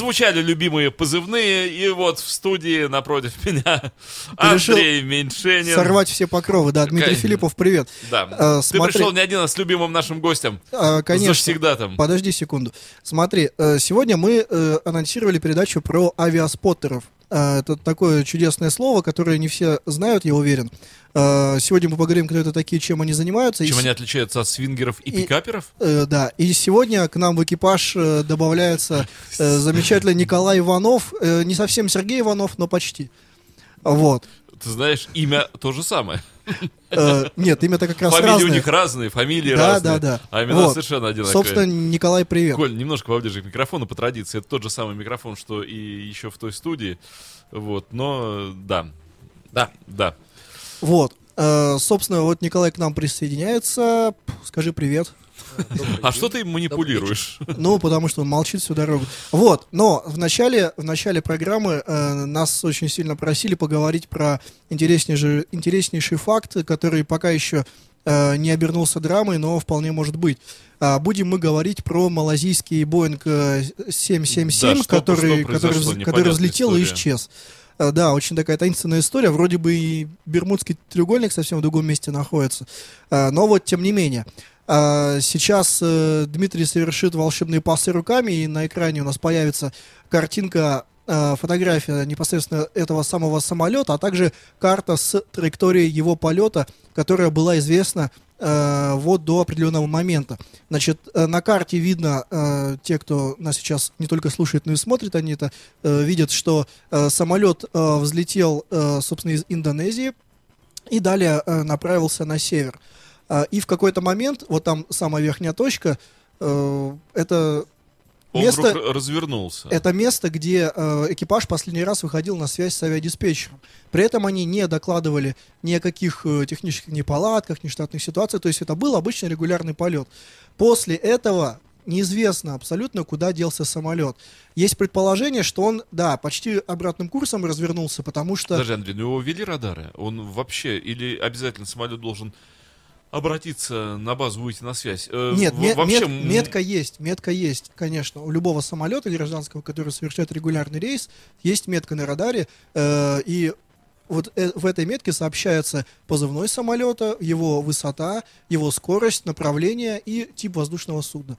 Прозвучали любимые позывные, и вот в студии напротив меня Ты Андрей Меньшенин. Сорвать все покровы, да. Дмитрий Конечно. Филиппов, привет. Да. Э, Ты смотри. пришел не один, а с любимым нашим гостем. А, конечно. Всегда там. Подожди секунду. Смотри, э, сегодня мы анонсировали передачу про авиаспоттеров. Э, Это такое чудесное слово, которое не все знают, я уверен. Э, Сегодня мы поговорим, кто это такие, чем они занимаются. И Чем с- они отличаются от свингеров и, и- пикаперов? Э, Да, и сегодня к нам в экипаж э, добавляется э, замечательный Николай Иванов, э, не совсем Сергей Иванов, но почти. Вот. Ты знаешь, имя то же самое. Э, Нет, имя-то как раз Фамилии у них разные, фамилии Да, разные. да, да. А имена совершенно одинаковые. Собственно, Николай, привет. Коль, немножко поближе к микрофону по традиции. Это тот же самый микрофон, что и еще в той студии. Вот, но да. Да, да. Вот. Э, Собственно, вот Николай к нам присоединяется. Скажи привет. А что ты манипулируешь? Ну, потому что он молчит всю дорогу. Вот, но в начале, в начале программы э, нас очень сильно просили поговорить про интереснейший, интереснейший факт, который пока еще э, не обернулся драмой, но вполне может быть. А, будем мы говорить про малазийский Боинг э, 777, Да, что- который, что который, который взлетел и история. исчез. Э, Да, очень такая таинственная история. Вроде бы и Бермудский треугольник совсем в другом месте находится. Э, Но вот, тем не менее. А, Сейчас э, Дмитрий совершит волшебные пасы руками, и на экране у нас появится картинка, э, фотография непосредственно этого самого самолета, а также карта с траекторией его полета, которая была известна э, вот до определенного момента. Значит, на карте видно, те, кто нас сейчас не только слушает, но и смотрит, они это видят, что самолет взлетел, собственно, из Индонезии и далее направился на север. И в какой-то момент, вот там самая верхняя точка, э, это Он место, вдруг развернулся. это место, где э, экипаж последний раз выходил на связь с авиадиспетчером. При этом они не докладывали ни о каких э, технических неполадках, нештатных ситуациях, то есть это был обычный регулярный полет. После этого неизвестно абсолютно, куда делся самолет. Есть предположение, что он, да, почти обратным курсом развернулся, потому что... Подожди, Андрей, ну его ввели радары? Он вообще, или обязательно самолет должен обратиться на базу, выйти на связь? Э, Нет, в- мет- вообще, мет- метка есть, метка есть, конечно. У любого самолета гражданского, который совершает регулярный рейс, есть метка на радаре, э, и вот э- в этой метке сообщается позывной самолета, его высота, его скорость, направление и тип воздушного судна.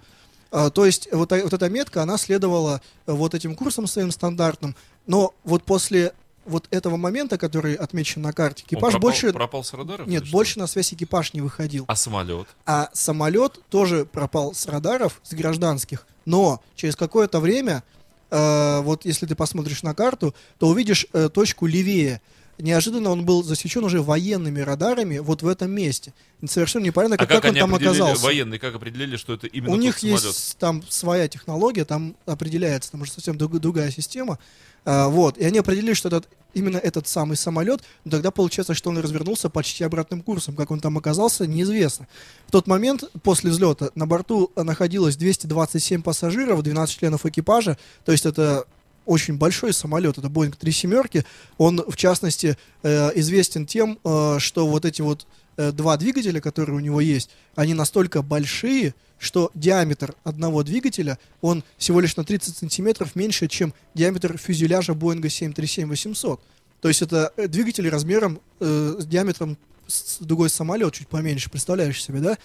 А, то есть вот, э- вот эта метка, она следовала э, вот этим курсом своим стандартным, но вот после вот этого момента, который отмечен на карте, он экипаж пропал, больше... пропал с радаров? Нет, больше на связь экипаж не выходил. А самолет? А самолет тоже пропал с радаров, с гражданских, но через какое-то время, э, вот если ты посмотришь на карту, то увидишь э, точку левее. Неожиданно он был засечен уже военными радарами вот в этом месте. Совершенно непонятно, А как, как, как он там оказался. военные как определили, что это именно У них самолет? есть там своя технология, там определяется, там уже совсем друг- другая система. А, вот, и они определили, что этот, именно этот самый самолет, но тогда получается, что он развернулся почти обратным курсом. Как он там оказался, неизвестно. В тот момент, после взлета, на борту находилось 227 пассажиров, 12 членов экипажа, то есть это очень большой самолет, это Boeing 3 семерки. Он, в частности, э, известен тем, э, что вот эти вот э, два двигателя, которые у него есть, они настолько большие, что диаметр одного двигателя, он всего лишь на 30 сантиметров меньше, чем диаметр фюзеляжа Боинга 737-800. То есть это э, двигатели размером, э, с диаметром с другой самолет, чуть поменьше, представляешь себе, да?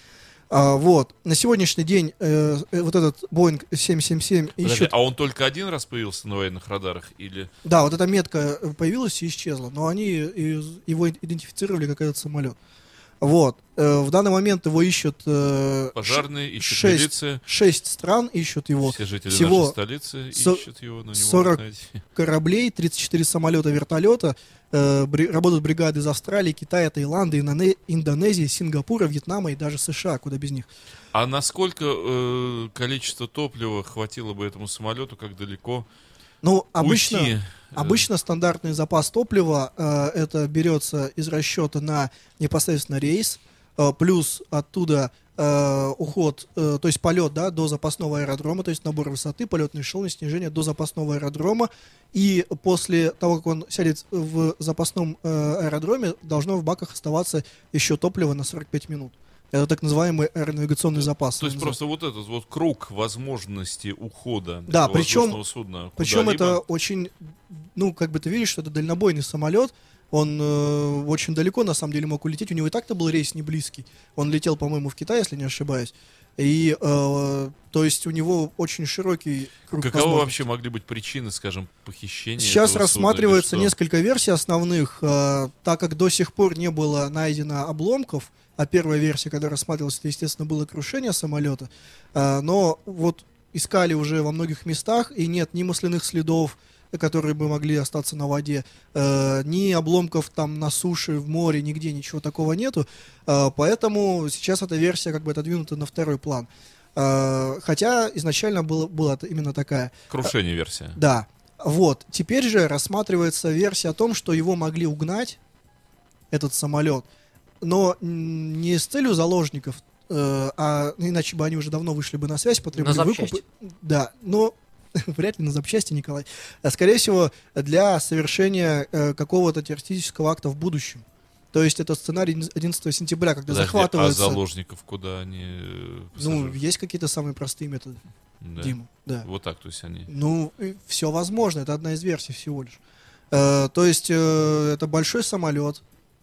А, вот. На сегодняшний день э, э, вот этот Boeing 777 Подожди, ищут... а он только один раз появился на военных радарах? Или... Да, вот эта метка э, появилась и исчезла, но они его идентифицировали как этот самолет. Вот. Э, В данный момент его ищут э, Пожарные, ищут шесть. милиция, шесть стран, ищут его. все жители всего нашей столицы со- ищут его, но не 40 могут найти. кораблей, 34 самолета, вертолета. Э, бри- работают бригады из Австралии, Китая, Таиланда, Индонезии, Сингапура, Вьетнама и даже США, куда без них. А насколько э, количество топлива хватило бы этому самолету, как далеко Ну, обычно, уйти. э, обычно стандартный запас топлива э, это берется из расчета на непосредственно рейс, э, плюс оттуда э, уход, э, то есть полет, да, до запасного аэродрома, то есть набор высоты, полетный эшелон и снижение до запасного аэродрома. И после того, как он сядет в запасном э, аэродроме, должно в баках оставаться еще топливо на 45 минут. Это так называемый аэронавигационный запас. То есть просто вот этот вот круг возможностей ухода Да, причем- судна Причем это очень, ну, как бы ты видишь, что это дальнобойный самолет. Он э, очень далеко, на самом деле, мог улететь. У него и так-то был рейс не близкий. Он летел, по-моему, в Китай, если не ошибаюсь. И, э, то есть, у него очень широкий круг Каковы вообще могли быть причины, скажем, похищения? Сейчас рассматривается несколько версий основных, э, так как до сих пор не было найдено обломков, а первая версия, которая рассматривалась, это, естественно, было крушение самолета, э, но вот искали уже во многих местах, и нет ни масляных следов, которые бы могли остаться на воде, э, ни обломков там на суше, в море, нигде ничего такого нету, Э, поэтому сейчас эта версия как бы отодвинута на второй план. Э, хотя изначально было, была именно такая. Крушение версия. Да. Вот. Теперь же рассматривается версия о том, что его могли угнать, этот самолет, но не с целью заложников, э, а иначе бы они уже давно вышли бы на связь, потребовали На выкупы. Да, но вряд ли на запчасти, Николай. А, скорее всего, для совершения э, какого-то террористического акта в будущем. То есть это сценарий 11 сентября, когда Подожди, а захватывается... заложников куда они... э, ну, есть какие-то самые простые методы, Да. Дима. Да. Вот так, то есть они... Ну, все возможно, это одна из версий всего лишь. Э, то есть э, это большой самолет.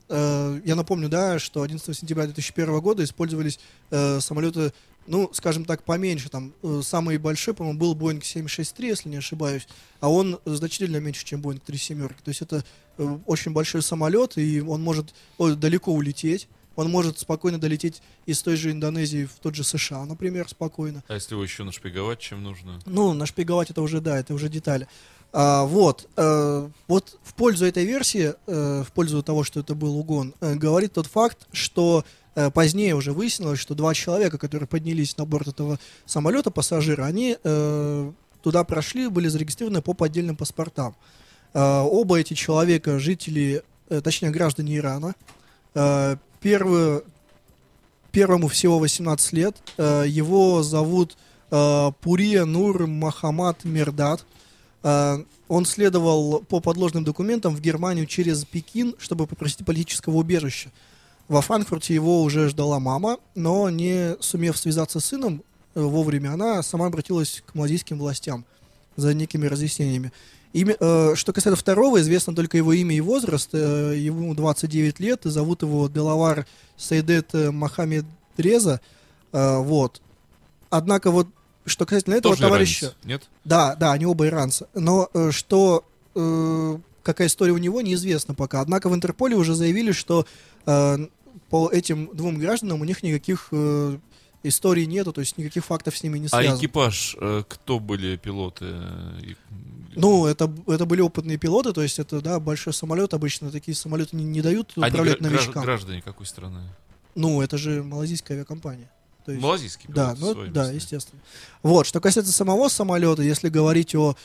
Э, я напомню, да, что 11 сентября 2001 года использовались э, самолеты, ну, скажем так, поменьше. Там э, самый большой, по-моему, был Boeing 763, если не ошибаюсь, а он значительно меньше, чем Boeing 37. То есть это э, очень большой самолет, и он может ой, далеко улететь. Он может спокойно долететь из той же Индонезии в тот же США, например, спокойно. А если его еще нашпиговать, чем нужно? Ну, нашпиговать это уже, да, это уже детали. А, вот, э, вот в пользу этой версии, э, в пользу того, что это был угон, э, говорит тот факт, что э, позднее уже выяснилось, что два человека, которые поднялись на борт этого самолета, пассажиры, они э, туда прошли, были зарегистрированы по поддельным паспортам. Э, оба эти человека жители, э, точнее граждане Ирана. Э, первый, первому всего 18 лет. Э, его зовут э, Пурия Нур Махамад Мердат. Он следовал по подложным документам в Германию через Пекин, чтобы попросить политического убежища. Во Франкфурте его уже ждала мама, но не сумев связаться с сыном э, вовремя, она сама обратилась к малазийским властям за некими разъяснениями. Имя- э, что касается второго, известно только его имя и возраст. Э, ему 29 лет, и зовут его Делавар Сайдет э, Мохаммед Реза. Э, вот. Однако вот, что касательно этого Тоже товарища... иранец, Нет? Да, да, они оба иранцы. Но э, что, э, какая история у него, неизвестно пока. Однако в Интерполе уже заявили, что э, по этим двум гражданам у них никаких э, историй нету, то есть никаких фактов с ними не А связано. экипаж, э, кто были пилоты? э, Ну, это, это были опытные пилоты, то есть это, да, большой самолет. Обычно такие самолеты не, не дают Они управлять гра- гра- новичкам. граждане какой страны? Ну, это же малазийская авиакомпания. То есть- Малазийский Да, ну, свои да, естественно. Вот, что касается самого самолета, если говорить о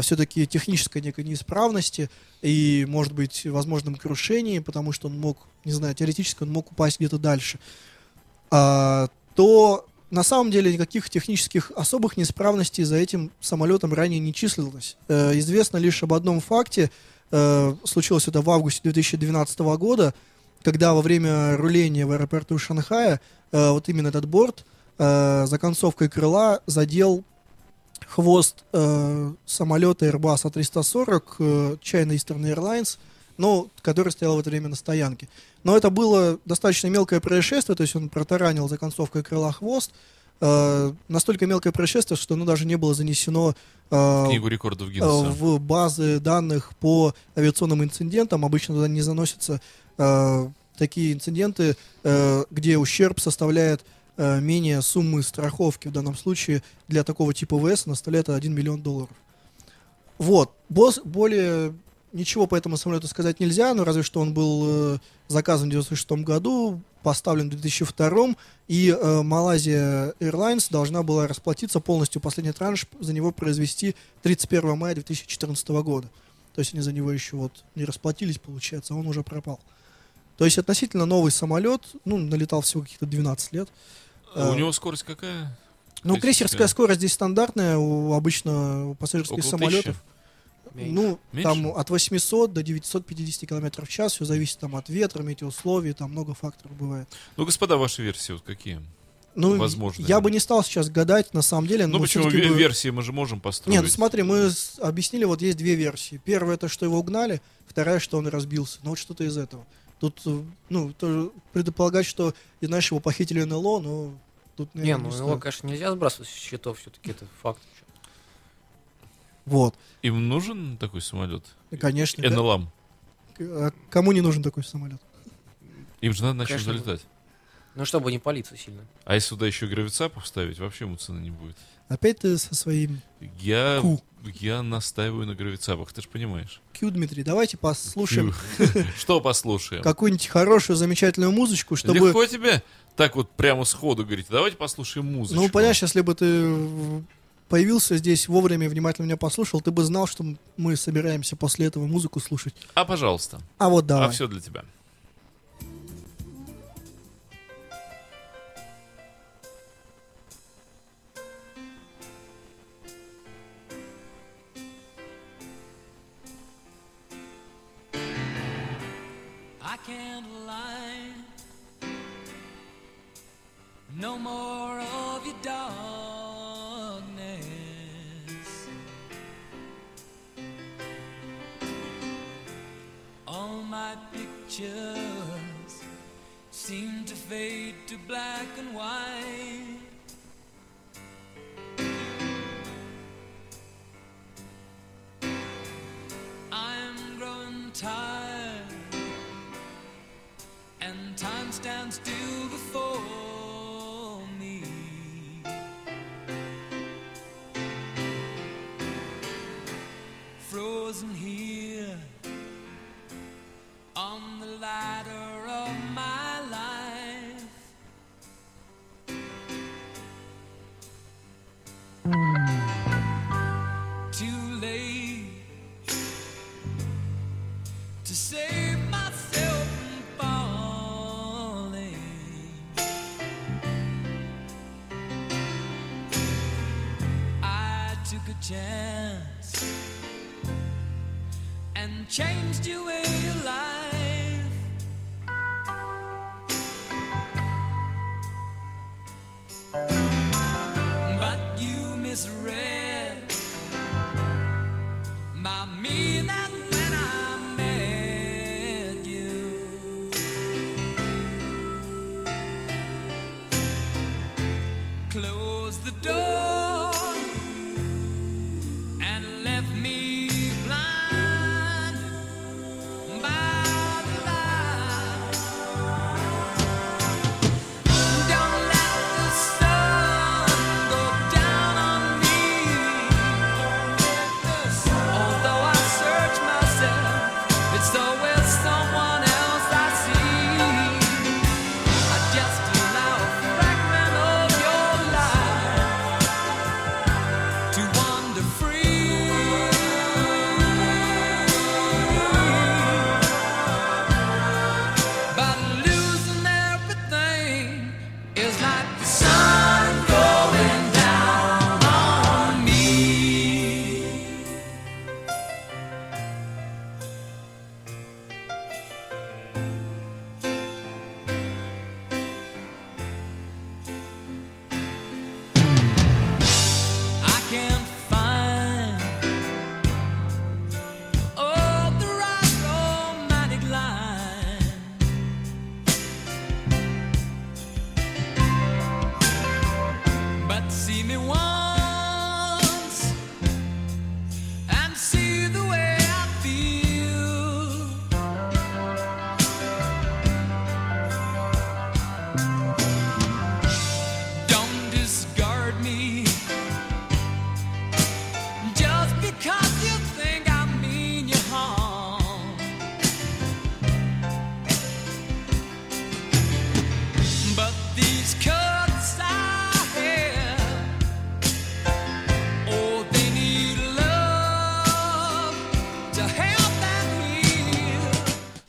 все-таки технической некой неисправности и, может быть, возможном крушении, потому что он мог, не знаю, теоретически он мог упасть где-то дальше, а, то на самом деле никаких технических особых неисправностей за этим самолетом ранее не числилось. Э, известно лишь об одном факте. Э, случилось это в августе 2012 года, когда во время руления в аэропорту Шанхая э, вот именно этот борт э, за концовкой крыла задел хвост э, самолета Airbus A340 э, China Eastern Airlines, ну, который стоял в это время на стоянке. Но это было достаточно мелкое происшествие, то есть он протаранил за концовкой крыла хвост. Э, настолько мелкое происшествие, что оно даже не было занесено э, Книгу рекордов э, в базы данных по авиационным инцидентам. Обычно туда не заносятся э, такие инциденты, э, где ущерб составляет э, менее суммы страховки. В данном случае для такого типа ВС она составляет 1 миллион долларов. Вот. Босс, более ничего по этому самолету сказать нельзя, но разве что он был э, заказан в 1996 году, поставлен в 2002, и э, Малайзия Airlines должна была расплатиться полностью, последний транш за него произвести 31 мая 2014 года. То есть они за него еще вот не расплатились, получается, он уже пропал. То есть относительно новый самолет, ну, налетал всего каких-то 12 лет. А у Э, него скорость какая? Ну, крейсерская? скорость здесь стандартная, у обычно у пассажирских Около самолетов. тысячи? Ну, Меньше? там от 800 до 950 км в час, все зависит там от ветра, метеоусловий, там много факторов бывает. Ну, господа, ваши версии вот какие? Ну, Возможно. я бы не стал сейчас гадать, на самом деле. Ну, но почему бы- версии мы же можем построить? Нет, ну смотри, мы с- объяснили, вот есть две версии. Первая, это что его угнали, вторая, что он разбился. Ну, вот что-то из этого. Тут, э, ну, тоже предполагать, что, и знаешь, его похитили НЛО, но тут, Не, наверное, ну не стоит. конечно, нельзя сбрасывать с счетов, все-таки это факт. Вот. Им нужен такой самолет? Конечно. да. НЛАМ. А Кому не нужен такой самолет? Им же надо начать Конечно, залетать. Ну, чтобы не палиться сильно. А если туда еще гравицапов ставить, вообще ему цены не будет. Опять ты со своим Я, Ку. Я настаиваю на гравицапах, ты же понимаешь. Q, Дмитрий. Давайте послушаем Что послушаем? какую-нибудь хорошую, замечательную музычку, чтобы... Легко тебе так вот прямо сходу говорить, давайте послушаем музыку. Ну, понимаешь, если бы ты появился здесь вовремя и внимательно меня послушал, ты бы знал, что мы собираемся после этого музыку слушать. А, пожалуйста. А вот давай. А все для тебя. Lie. No more of your darkness. All my pictures seem to fade to black and white. I'm growing tired stand still before Facts.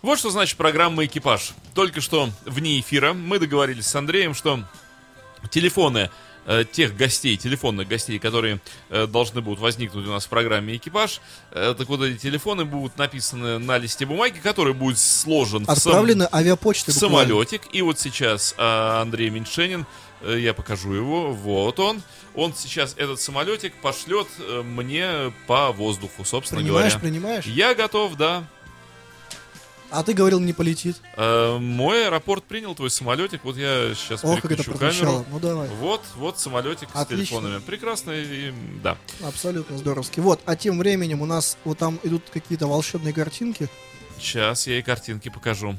Вот что значит программа «Экипаж». Только что вне эфира мы договорились с Андреем, что телефоны э, тех гостей, телефонных гостей, которые э, должны будут возникнуть у нас в программе «Экипаж», э, так вот эти телефоны будут написаны на листе бумаги, который будет сложен в сам- Отправлены авиапочтой. в самолетик. И вот сейчас Андрей Меньшенин, я покажу его, вот он. Он сейчас этот самолетик пошлет мне по воздуху, собственно Принимаешь, говоря. принимаешь? Я готов, да. А ты говорил, не полетит. Э, мой аэропорт принял твой самолетик. Вот я сейчас Ох, как это камеру. Ну давай. Вот, вот самолетик Отлично. с телефонами. Прекрасно, и, да. Абсолютно здоровски. Вот, а тем временем у нас вот там идут какие-то волшебные картинки. Сейчас я и картинки покажу.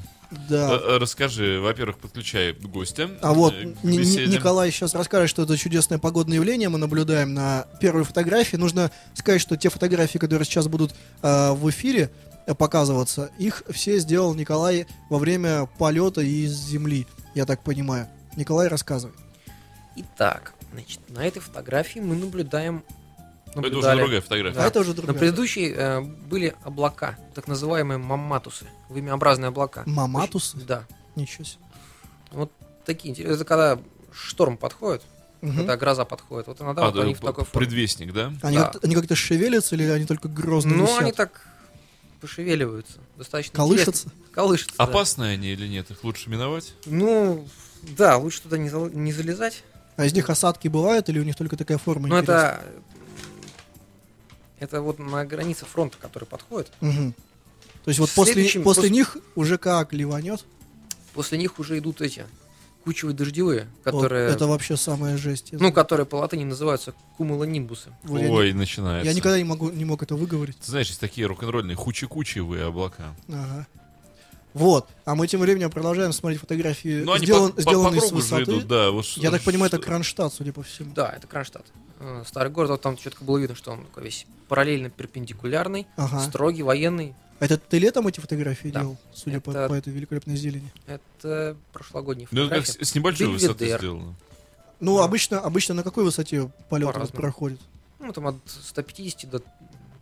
Да. Э, э, Расскажи, во-первых, подключай гостя. А вот. Николай сейчас расскажет, что это чудесное погодное явление мы наблюдаем на первой фотографии. Нужно сказать, что те фотографии, которые сейчас будут э, в эфире показываться, их все сделал Николай во время полета из Земли, я так понимаю. Николай, рассказывай. Итак, значит, на этой фотографии мы наблюдаем... Это уже наблюдали- другая фотография. А это уже На другая. предыдущей э, были облака, так называемые мамматусы, вымяобразные облака. Маматусы? Очень- Да. Ничего себе. Вот такие интересные. Это когда шторм подходит, Мгм. когда гроза подходит. Вот иногда А, вот да, они в п- такой форме. предвестник, да? Они, Да. они как-то шевелятся или они только грозно Ну, висят? они так пошевеливаются. Достаточно Колышутся? интересно. Колышутся, да. Опасные они или нет? Их лучше миновать? Ну, да, лучше туда не, зал- не залезать. А из них осадки бывают или у них только такая форма? Интересная? это... Это вот на границе фронта, который подходит. Мгм. То есть вот после, после пос- них уже как ливанет? После них уже идут эти кучевые дождевые, Вот которые... это вообще самая жесть. я Ну, которые по латыни называются кумулонимбусы. Вот я не- Ой, начинается. Я никогда не, могу, не мог это выговорить. Ты знаешь, есть такие рок-н-ролльные хучи-кучевые облака. Ага. Вот. А мы тем временем продолжаем смотреть фотографии, Ну, они сделан- по, сделанные по с высоты. идут, да. Вот Я так понимаю, это Кронштадт, судя по всему. Да, это Кронштадт. Э, Старый город, вот там четко было видно, что он такой весь параллельно перпендикулярный, Ага. строгий, военный. Это ты летом эти фотографии Да. делал, судя по, Это- по этой великолепной зелени? Это прошлогодний Ну, это как фотография. с, небольшой высоты Бельведер. сделано. Ну, Да. обычно, обычно на какой высоте полет По-разному. проходит? Ну, там от 150 до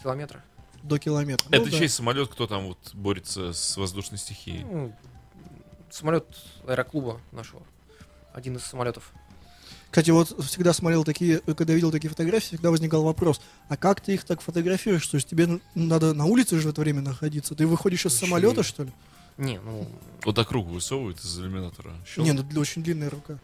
километра. До километра. это Ну, да. чей самолет, кто там вот борется с воздушной стихией? Ну, самолет аэроклуба нашего. Один из самолетов. Кстати, вот всегда смотрел такие, когда видел такие фотографии, всегда возникал вопрос, а как ты их так фотографируешь? То есть тебе надо на улице же в это время находиться? Ты выходишь из самолета, что ли? Не, ну, Вот так руку высовывают из иллюминатора. Щелк. Не, ну для очень длинная рука.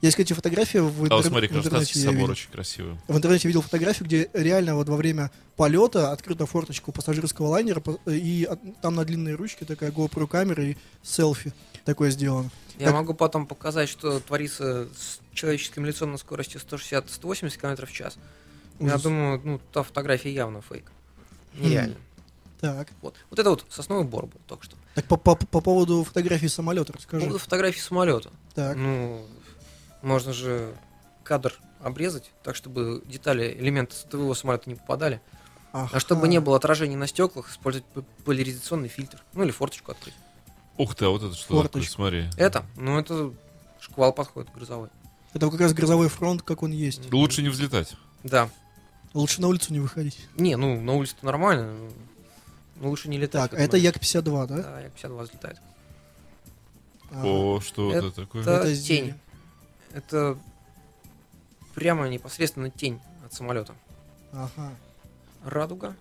Есть, кстати, фотография в, а вот интер- смотри, в интернете. Я собор видел. очень красивый. В интернете видел фотографию, где реально вот во время полета открыта форточка у пассажирского лайнера, по- и там на длинной ручке такая GoPro камера и селфи такое сделано. я Как- могу потом показать, что творится с человеческим лицом на скорости 160-180 км в час. Я Ужас. думаю, ну, та фотография явно фейк. Нереально. Так. Вот. вот это вот сосновый бор был только что. Так по, по- по поводу фотографии самолета По расскажи. поводу фотографии самолета. Так. Ну, можно же кадр обрезать, так чтобы детали, элементы с твоего самолета не попадали. А чтобы Ага. не было отражений на стеклах, использовать поляризационный фильтр. Ну или форточку открыть. Ух ты, а вот это что такое? Форточка. Смотри. Это, ну это шквал подходит грозовой. Это как раз грозовой фронт, как он есть. Лучше не взлетать. Да. Лучше на улицу не выходить. Не, ну на улице-то нормально. Но луше не летать. Так, а это момент. Як-52, да? Да, Як-52 взлетает. Ага. О, что Это- это такое? это Это тень. Это прямо непосредственно тень от самолета. Ага. Радуга.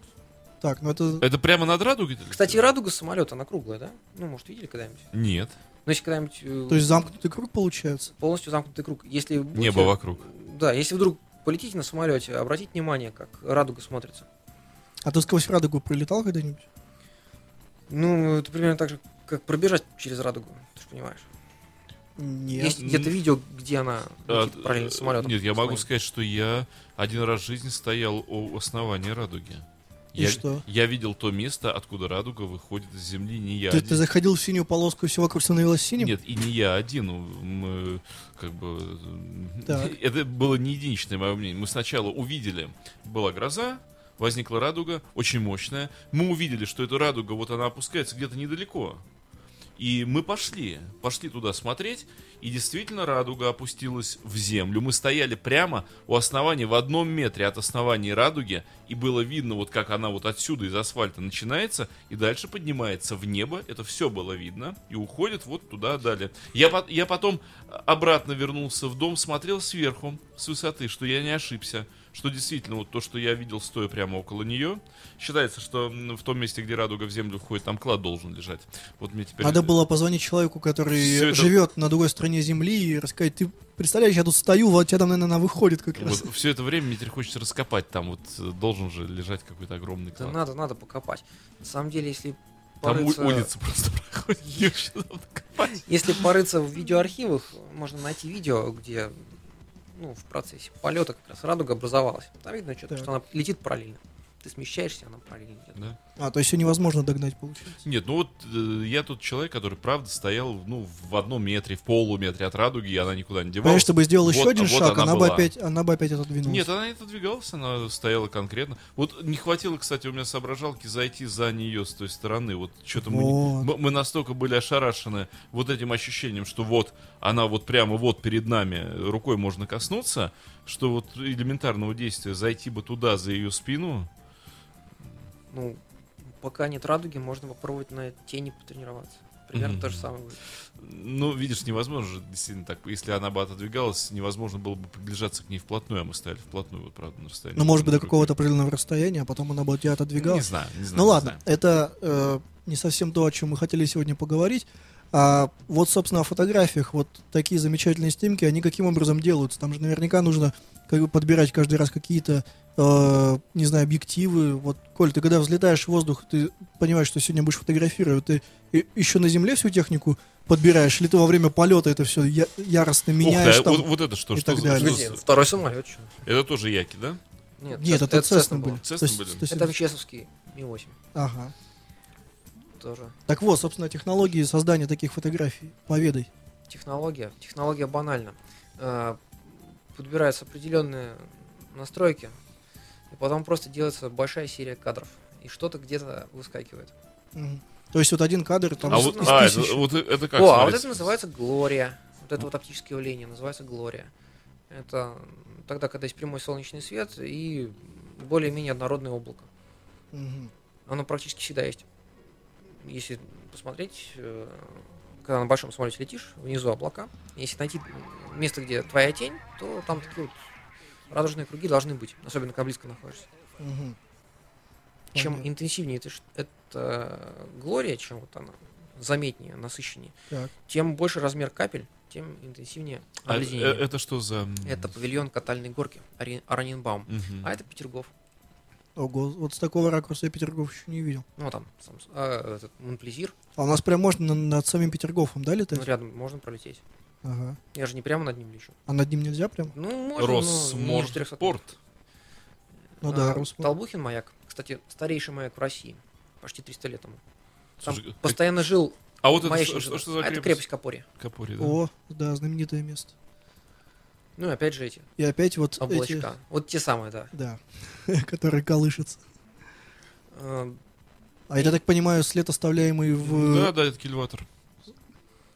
Так, ну это... Это прямо над радугой? ты Кстати, радуга самолета, она круглая, да? Ну, может, видели когда-нибудь? Нет. Ну, если когда-нибудь э, То есть замкнутый круг получается? полностью замкнутый круг. Если будете- Небо вокруг. Да, если вдруг полетите на самолете, обратите внимание, как радуга смотрится. А ты сквозь радугу прилетал когда-нибудь? Ну, это примерно так же, как пробежать через радугу, ты же понимаешь. Нет. Есть где-то видео, где она А, летит параллельно самолетом. Нет, я могу сказать, что я один раз в жизни стоял у основания радуги. И я, что? я видел то место, откуда радуга выходит из земли, не я Ты, один. ты заходил в синюю полоску и все вокруг становилось синим? Нет, и не я один. ну, Мы, как бы, Так. это было не единичное мое мнение. Мы сначала увидели, была гроза, возникла радуга, очень мощная. Мы увидели, что эта радуга, вот она опускается где-то недалеко. И мы пошли, пошли туда смотреть, и действительно радуга опустилась в землю. Мы стояли прямо у основания, в одном метре от основания радуги, и было видно, вот как она вот отсюда из асфальта начинается, и дальше поднимается в небо. Это все было видно, и уходит вот туда далее. Я, я потом обратно вернулся в дом, смотрел сверху, с высоты, что я не ошибся что действительно вот то, что я видел, стоя прямо около нее, считается, что в том месте, где радуга в землю входит, там клад должен лежать. Вот мне теперь... Надо было позвонить человеку, который это- живет на другой стороне Земли и рассказать, ты представляешь, я тут стою, вот тебя там, наверное, она выходит как раз. Вот все это время мне теперь хочется раскопать, там вот э, должен же лежать какой-то огромный Да клад. надо, надо покопать. На самом деле, если Там порыться, улица просто проходит, если порыться в видеоархивах, можно найти видео, где ну, в процессе полета как раз радуга образовалась. Там видно, что, что она летит параллельно. Ты смещаешься, она параллельно идет. Да? А, то есть ее невозможно догнать, получается. Нет, ну вот э, я тот человек, который правда стоял ну, в одном метре, в полуметре от радуги, и она никуда не девалась. Понимаешь, чтобы сделал еще Вот- один вот шаг, она она, бы опять, она бы опять отодвинулась. Нет, она не отодвигалась, она стояла конкретно. Вот не хватило, кстати, у меня соображалки зайти за нее с той стороны. Вот что-то мы, не- Вот. мы, мы настолько были ошарашены вот этим ощущением, что вот она вот прямо вот перед нами рукой можно коснуться, что вот элементарного действия зайти бы туда за ее спину. Ну, пока нет радуги, можно попробовать на тени потренироваться. Примерно Мгм. то же самое будет. Ну, видишь, невозможно же действительно так. Если она бы отодвигалась, невозможно было бы приближаться к ней вплотную, а мы стояли вплотную, вот правда, на расстоянии. Ну, может быть, до какого-то определенного расстояния, а потом она бы от тебя Не отодвигалась. знаю, не знаю. Ну не ладно, знаю. это э, не совсем то, о чем мы хотели сегодня поговорить. А вот, собственно, о фотографиях, вот такие замечательные снимки, они каким образом делаются? Там же наверняка нужно как бы подбирать каждый раз какие-то, э, не знаю, объективы. Вот, Коль, ты когда взлетаешь в воздух, ты понимаешь, что сегодня будешь фотографировать, ты еще на земле всю технику подбираешь, или ты во время полета это все яростно Ух меняешь ты, а там? вот, вот это что? и что так за- далее. что за- второй самолет. чё? Это тоже яки, да? Нет, Нет, это Цесна Цесна были. Сто- были? Это МЧСовский Ми-8 Ага. тоже. Так вот, собственно, технологии создания таких фотографий. Поведай. Технология. Технология банальна. Э, Подбираются определенные настройки, и потом просто делается большая серия кадров. И что-то где-то выскакивает. Мгм. То есть вот один кадр там А из- вот, из а, это, вот это как О, а вот это называется Глория. Вот это вот оптическое явление называется Глория. Это тогда, когда есть прямой солнечный свет и более-менее однородное облако. Мгм. Оно практически всегда есть. Если посмотреть, э, когда на большом самолете летишь, внизу облака, если найти место, где твоя тень, то там такие вот радужные круги должны быть, особенно когда близко находишься. Мгм. Чем Понятно. интенсивнее это, это глория, чем вот она заметнее, насыщеннее, Так. тем больше размер капель, тем интенсивнее А, э, обледенение. это что за... Это павильон катальной горки Аранинбаум. мгм. А это Петергоф. Ого, вот с такого ракурса я Петергоф еще не видел. Ну, там, сам, а, этот Монплезир, А у нас прям можно на- над самим Петергофом, да, летать? ну, рядом можно пролететь. Ага. Я же не прямо над ним лечу. А над ним нельзя прям? Ну, можно, но не ниже 300 метров. Росморспорт. Ну да, А, Росмор. Толбухин маяк. Кстати, старейший маяк в России. Почти 300 лет ему. Там Слушай, как- постоянно жил А вот это что, жил. что за А это крепость? крепость Капори. Капори, да? О, да, знаменитое место. Ну и опять же эти И опять вот эти, облачка. Вот те самые, да. да, которые колышутся. Э, А это, я так понимаю, след, оставляемый в, Да, да, это кильватор.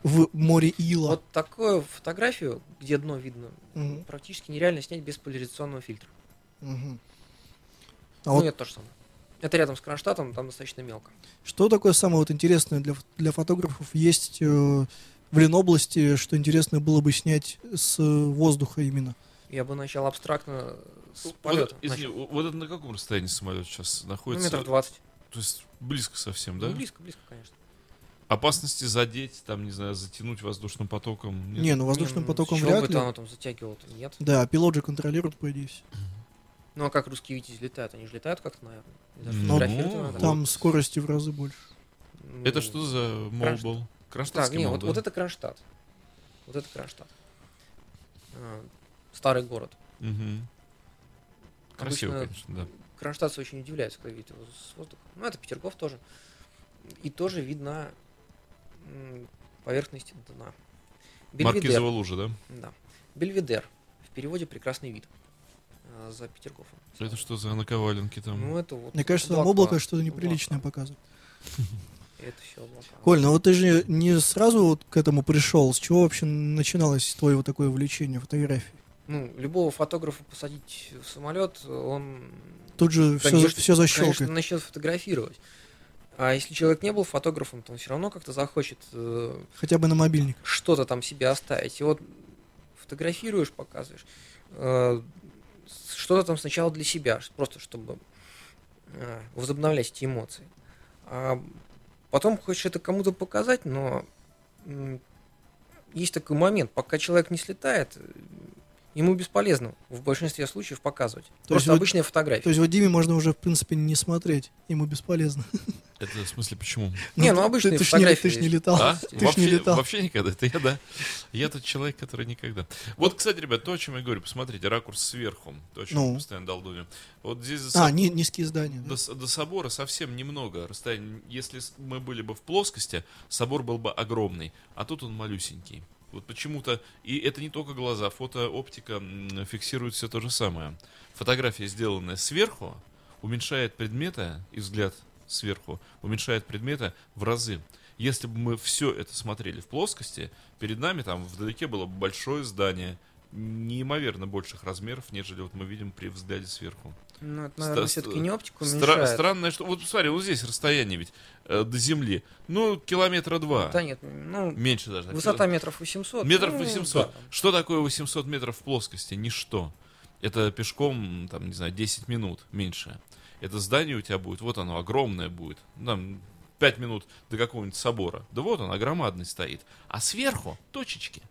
В море Ила. Вот такую фотографию, где дно видно, Мгм. практически нереально снять без поляризационного фильтра. Мгм. А ну, вот это то же самое. Это рядом с Кронштадтом, там достаточно мелко. что такое самое вот интересное для, для фотографов есть э, в Ленобласти, что интересно было бы снять с воздуха именно? Я бы начал абстрактно с Вот, полета. извини, начал. вот это на каком расстоянии самолет сейчас Ну, находится? метров 20. То есть близко совсем, да? Ну, близко, близко, конечно. Опасности задеть, там, не знаю, затянуть воздушным потоком? Нет? Не, ну воздушным Не, потоком чё вряд бы ли. там, там затягивало-то, нет. Да, пилот же контролирует, по идее, всё. Ну, а как русские витязи летают? Они же летают как-то, наверное. Ну, ну. Там скорости в разы больше. Ну, Это что за мол был? Так, Кронштадтский не, мол, вот, да? вот это Кронштадт. Вот это Кронштадт. А, Старый город. Мгм. Красиво, Обычно- конечно, да. Кронштадтцы очень удивляются, когда видят его с воздуха. Ну, это Петергоф тоже. И тоже видна м, поверхность дна. Маркизова Бельведер. лужа, да? Да. Бельведер. В переводе прекрасный вид. а, За Петергофом. Это что за наковаленки там? Ну, это вот. Мне кажется, там облака. облако что-то неприличное Облака. показывает. Это все облака. Коль, ну вот ты же не сразу вот к этому пришел. С чего вообще начиналось твое вот такое увлечение фотографией? Ну, любого фотографа посадить в самолет, он Тут же все, Конечно, все защелкает. конечно, начнет фотографировать. А если человек не был фотографом, то он все равно как-то захочет э, Хотя бы на мобильник. что-то там себе оставить. И вот фотографируешь, показываешь, э, что-то там сначала для себя, просто чтобы э, возобновлять эти эмоции. А потом хочешь это кому-то показать, но есть такой момент, пока человек не слетает, ему бесполезно в большинстве случаев показывать. То есть Просто вот- обычная фотография. То есть вот Диме можно уже, в принципе, не смотреть. Ему бесполезно. Это в смысле почему? Не, ну обычные ты, ж не, фотографии ты ж не есть. летал. А? Ты ж вообще, не летал. вообще никогда. Это я, да. Я тот человек, который никогда. Вот, кстати, ребят, то, о чем я говорю, посмотрите, ракурс сверху. То, о чем Ну. я постоянно долдоню. Вот здесь за А, низкие здания. да. до, до собора совсем немного расстояния. Если мы были бы в плоскости, собор был бы огромный, а тут он малюсенький. Вот почему-то, и это не только глаза, фотооптика фиксирует все то же самое. Фотография, сделанная сверху, уменьшает предметы, и взгляд сверху уменьшает предметы в разы. Если бы мы все это смотрели в плоскости, перед нами там вдалеке было бы большое здание, неимоверно больших размеров, нежели вот мы видим при взгляде сверху. Ну, это, Ста- наверное, ст- все-таки не оптику Стра- странное, что... Вот посмотри, вот здесь расстояние ведь э, до земли. Ну, километра два. Да нет, ну, Меньше даже. высота метров 800. Метров ну, 800. да. Что такое 800 метров в плоскости? Ничто. Это пешком, там, не знаю, 10 минут, меньше. Это здание у тебя будет, вот оно, огромное будет. Там 5 минут до какого-нибудь собора. Да вот он, громадный стоит. А сверху точечки.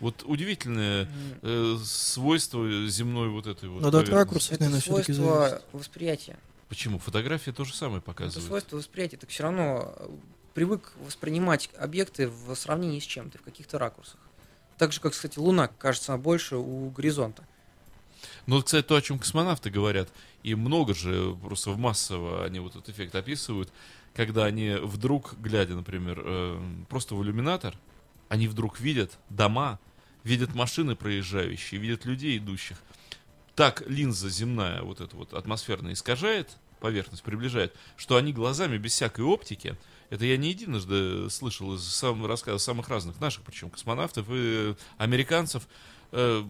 Вот удивительное э, свойство земной вот этой вот. Надо от ракурса, Это наверное, все-таки свойство восприятия. Почему? Фотография то же самое Это показывает. свойство восприятия. Так все равно э, привык воспринимать объекты в сравнении с чем-то, в каких-то ракурсах. Так же, как, кстати, Луна кажется больше у горизонта. Ну, вот, кстати, то, о чем космонавты говорят, и много же просто в массово они вот этот эффект описывают, когда они вдруг, глядя, например, э, просто в иллюминатор, они вдруг видят дома, видят машины проезжающие, видят людей идущих. Так линза земная, вот эта вот атмосферная, искажает поверхность, приближает, что они глазами без всякой оптики, это я не единожды слышал из сам, рассказов самых разных наших, причем космонавтов и американцев, э,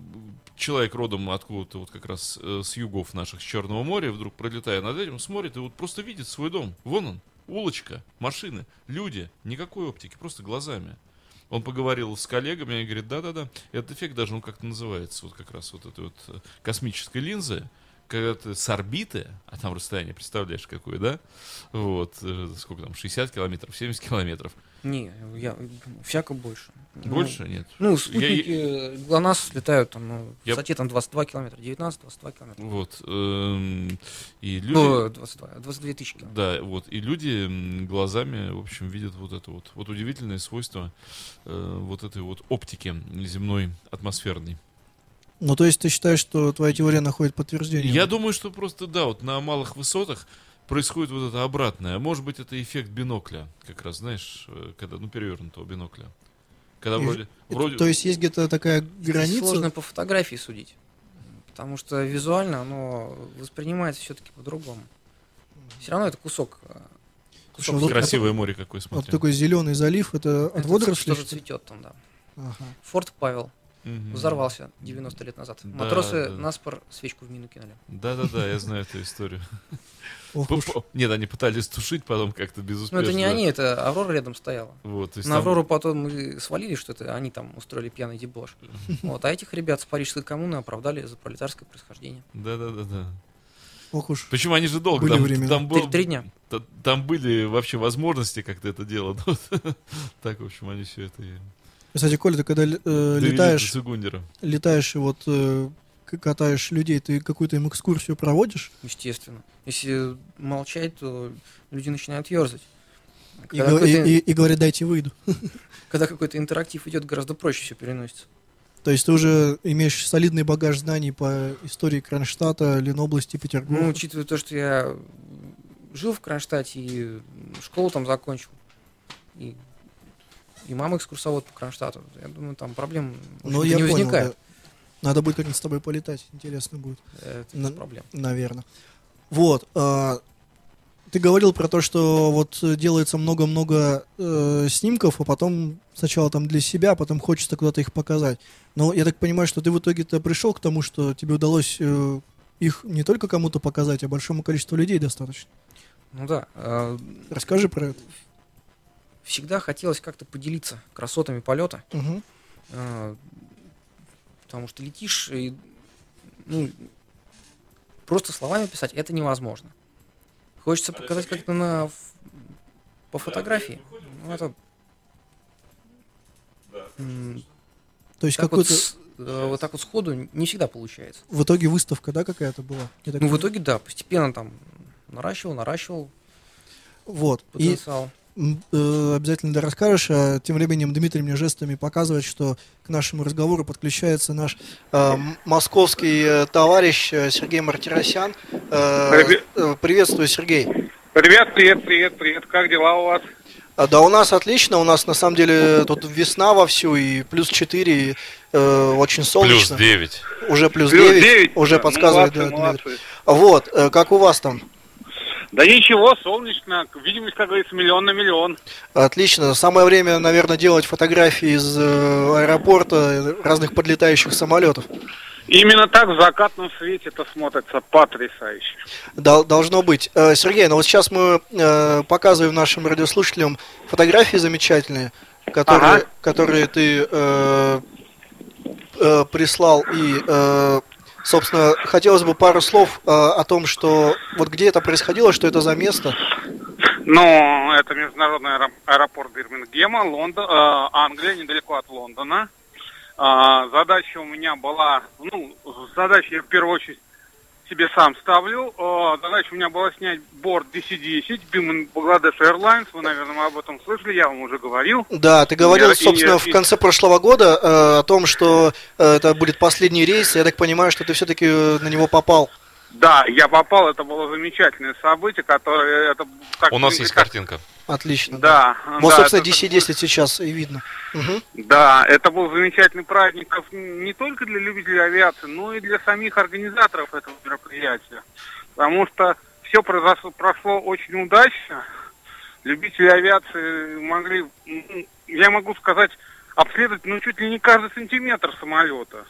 человек родом откуда-то вот как раз э, с югов наших, с Черного моря, вдруг пролетая над этим, смотрит и вот просто видит свой дом. Вон он, улочка, машины, люди, никакой оптики, просто глазами. Он поговорил с коллегами и говорит, да-да-да, этот эффект даже, ну, как-то называется, вот как раз вот этой вот э, космической линзы, когда ты с орбиты, а там расстояние, представляешь, какое, да? Вот, э, сколько там, 60 километров, 70 километров. Не, я всяко больше. Ну, Больше нет? Ну, Я- спутники ГЛОНАСС летают там, ну, в Я- высоте там 22 километра, 19-22 километра. Вот. эм, И люди... Ну, 22, 22 тысячи километров. Да, вот. И люди глазами, в общем, видят вот это вот. Вот удивительное свойство э, вот этой вот оптики земной атмосферной. Ну, то есть ты считаешь, что твоя теория находит подтверждение? Я думаю, что просто, да, вот на малых высотах происходит вот это обратное. Может быть, это эффект бинокля, как раз, знаешь, э, когда, ну, перевернутого бинокля. Когда И- вроде... Это- вроде То есть есть где-то такая Здесь граница? Сложно по фотографии судить. Потому что визуально оно воспринимается все-таки по-другому. Все равно это кусок. э, Слушай, кусок вот- красивое море какое, Вот смотри. такой зеленый залив, это от Это водорослей? Что-то цветет там, да. Ага. Форт Павел Мгм. взорвался 90 лет назад. Да, Матросы да. на спор свечку в мину кинули. Да-да-да, я знаю эту историю. Нет, они пытались тушить, потом как-то Но безуспешно. Ну, это не они, это Аврора рядом стояла. Вот, На там- Аврору потом мы свалили, что это они там устроили пьяный дебош. Вот, а этих ребят с Парижской коммуны оправдали за пролетарское происхождение. Да-да-да-да. Ох уж. Почему они же долго Были там, времена. там был- Три- три дня. та- Там были вообще возможности как-то это делать. Так, в общем, они все это и Кстати, Коля, ты когда э, летаешь, летаешь и вот э, катаешь людей, ты какую-то им экскурсию проводишь? Естественно. Если молчать, то люди начинают ерзать. И, Когда, и- и- и говорят, дайте выйду. когда какой-то интерактив идет, гораздо проще все переносится. То есть ты уже имеешь солидный багаж знаний по истории Кронштадта, Ленобласти, Петергофа. Ну, учитывая то, что я жил в Кронштадте и школу там закончил, и, и мама экскурсовод по Кронштадту, я думаю, там проблем Ну, я не понял. возникает. да. Надо будет как-нибудь с тобой полетать, интересно будет, Это На- без проблем. наверное. Вот. а, Ты говорил про то, что вот э, делается много-много э, снимков, а потом сначала там для себя, а потом хочется куда-то их показать. Но я так понимаю, что ты в итоге-то пришел к тому, что тебе удалось э, их не только кому-то показать, а большому количеству людей достаточно. Ну да, э, Расскажи про это. Всегда хотелось как-то поделиться красотами полета. А, Потому что летишь и ну, просто словами писать это невозможно. Хочется показать как-то на по фотографии. Ну, это То есть вот, какой-то... с- э, вот так вот сходу не всегда получается. В итоге выставка, да, какая-то была? Ну, в итоге, да, постепенно там наращивал, наращивал Вот. И потенциал. Э, обязательно да расскажешь. А тем временем Дмитрий мне жестами показывает, что к нашему разговору подключается наш э, московский э, товарищ э, Сергей Мартиросян. Э, Привет. э, приветствую, Сергей. Привет, привет, привет, привет. Как дела у вас? А, Да, у нас отлично. У нас на самом деле тут весна вовсю и плюс 4, и, э, очень Плюс солнечно. 9. Уже плюс, Плюс 9, 9. уже подсказывает. Молодцы, да, молодцы. Вот, э, как у вас там? Да ничего, солнечно. Видимость, как говорится, миллион на миллион. Отлично. Самое время, наверное, делать фотографии из э, аэропорта разных подлетающих самолетов. Именно так в закатном свете это смотрится потрясающе. Дол- должно быть. Э, Сергей, ну вот сейчас мы э, показываем нашим радиослушателям фотографии замечательные, которые, Ага. которые ты э, э, прислал. И, э, собственно, хотелось бы пару слов э, о том, что вот где это происходило, что это за место. Ну, это международный аэро- аэропорт Бирмингема, Лондон, э, Англия, недалеко от Лондона. А, задача у меня была, ну, задача я в первую очередь себе сам ставлю. Э, задача у меня была снять борт DC-10, Biman Bangladesh Airlines. Вы, наверное, об этом слышали, я вам уже говорил. Да, ты говорил, И- и- собственно, в и- конце прошлого года э, о том, что э, это будет последний рейс. Я так понимаю, что ты все-таки на него попал. Да, я попал, это было замечательное событие, которое... Это, как У нас есть как- картинка. Отлично. Да. Вот, да, собственно, это- DC-10 сейчас и видно. Мгм. Да, это был замечательный праздник как не только для любителей авиации, но и для самих организаторов этого мероприятия. Потому что все произошло, прошло очень удачно. Любители авиации могли, м, я могу сказать, обследовать ну, чуть ли не каждый сантиметр самолета.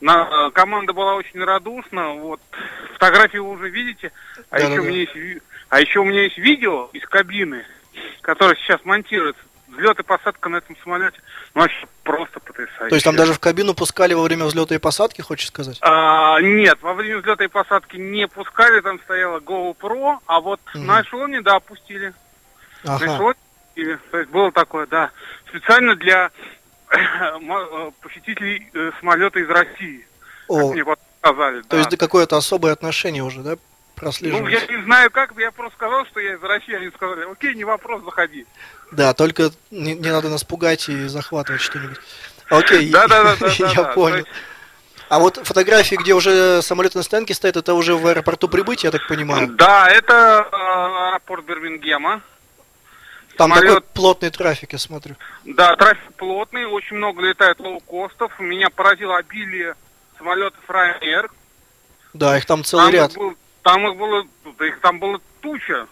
На, команда была очень радушна. Вот фотографии вы уже видите. А Да-да-да. еще у меня есть а еще у меня есть видео из кабины, которое сейчас монтируется. Взлет и посадка на этом самолете. Ну, вообще просто потрясающе. То есть там даже в кабину пускали во время взлета и посадки, хочешь сказать? А, нет, во время взлета и посадки не пускали, там стояла GoPro, а вот Мгм. на эшелоне, да, опустили. На Ага. эшелоне опустили. То есть было такое, да. Специально для э, посетителей э, самолета из России. Как О, мне потом сказали. то да. есть да, какое-то особое отношение уже, да, Ну, прослеживается? я не знаю как, я просто сказал, что я из России, они сказали, окей, не вопрос, заходи. Да, только не, не надо нас пугать и захватывать что-нибудь. Окей, Да-да-да-да-да-да. я То понял. есть- А вот фотографии, где уже самолет на стоянке стоит, это уже в аэропорту прибытия, я так понимаю. Да, это э, аэропорт Бирмингема. Там такой самолет- плотный трафик, я смотрю. Да, трафик плотный, очень много летает лоукостов. Меня поразило обилие самолетов Ryanair. Да, их там целый Там ряд. Был- там их было, их там было туча.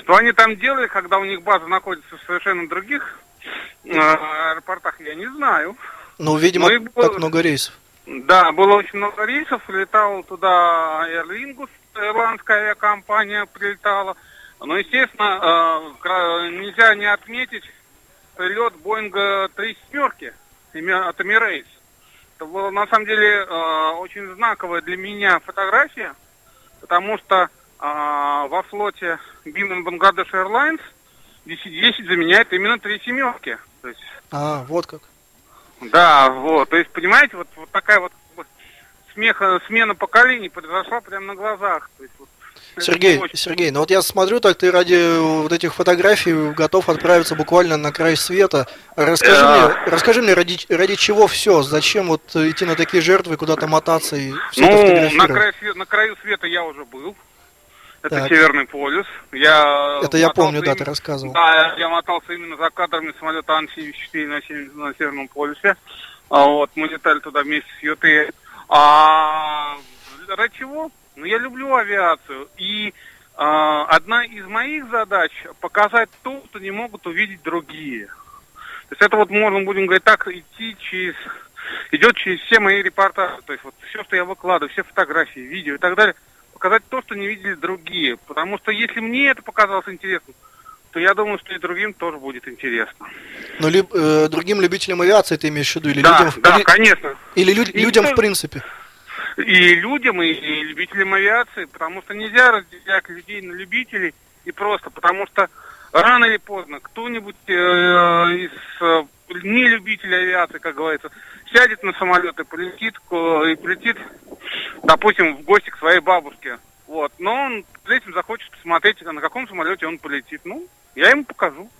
Что они там делали, когда у них база находится в совершенно других э, аэропортах, я не знаю. Ну, видимо, ну было- так много рейсов. Да, было очень много рейсов, летал туда Aer Lingus, ирландская авиакомпания прилетала. Но, естественно, э, нельзя не отметить прилет Боинга 3 семерки от Emirates. Это была, на самом деле, э, очень знаковая для меня фотография, потому что э, во флоте Biman Bangladesh Airlines DC-10 заменяет именно три семерки. То есть А, вот как. да, вот, то есть, понимаете, вот, вот такая вот смеха, смена поколений произошла прямо на глазах. То есть, вот, Сергей, Сергей, ну вот я смотрю, так ты ради вот этих фотографий готов отправиться буквально на край света. Расскажи Да. мне, расскажи мне, ради, ради чего все? Зачем вот идти на такие жертвы, куда-то мотаться и все это Ну, на, фотографировать? краю, све- на краю света я уже был. Это Так. Северный полюс. Я Это я помню, да, именно- ты рассказывал. Да, я мотался именно за кадрами самолета Ан-74 на, Сев- на Северном полюсе. А вот, мы летали туда вместе с ЮТ. А ради чего? Ну, я люблю авиацию. И а, одна из моих задач показать то, что не могут увидеть другие. То есть это вот можно, будем говорить, так идти через идет через все мои репортажи, то есть вот все, что я выкладываю, все фотографии, видео и так далее, показать то, что не видели другие. Потому что если мне это показалось интересным, то я думаю, что и другим тоже будет интересно. Но ли- э, другим любителям авиации ты имеешь в виду? Или да, людям, в- да, или, конечно. или лю- И людям кто- в принципе? И людям, и, и любителям авиации, потому что нельзя разделять людей на любителей и просто, потому что рано или поздно кто-нибудь э, из э, нелюбителей авиации, как говорится, сядет на самолет и полетит, и полетит, допустим, в гости к своей бабушке. Вот. Но он этим захочет посмотреть, на каком самолете он полетит. Ну, я ему покажу.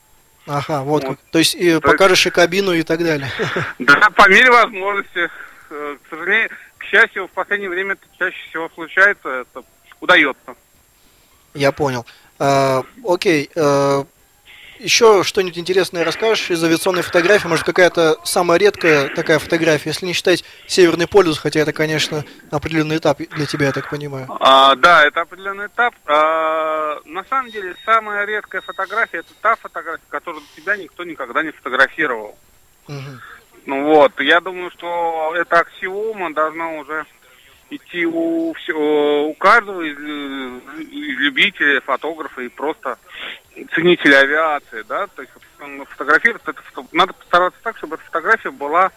Ага, вот, Вот. То есть и покажешь и кабину и так далее. Да, по мере возможности. Э, К сожалению, к счастью, в последнее время это чаще всего случается, это удается. Я понял. А, окей. а, еще что-нибудь интересное расскажешь из авиационной фотографии? Может, какая-то самая редкая такая фотография, если не считать Северный полюс, хотя это, конечно, определенный этап для тебя, я так понимаю. А, да, это определенный этап. А, на самом деле, самая редкая фотография это та фотография, которую до тебя никто никогда не фотографировал. Мгм. Ну вот, я думаю, что эта аксиома должна уже идти у, всё- у каждого из, э, из любителей, фотографа и просто ценителей авиации, да, то есть фотографировать, это надо постараться так, чтобы эта фотография была,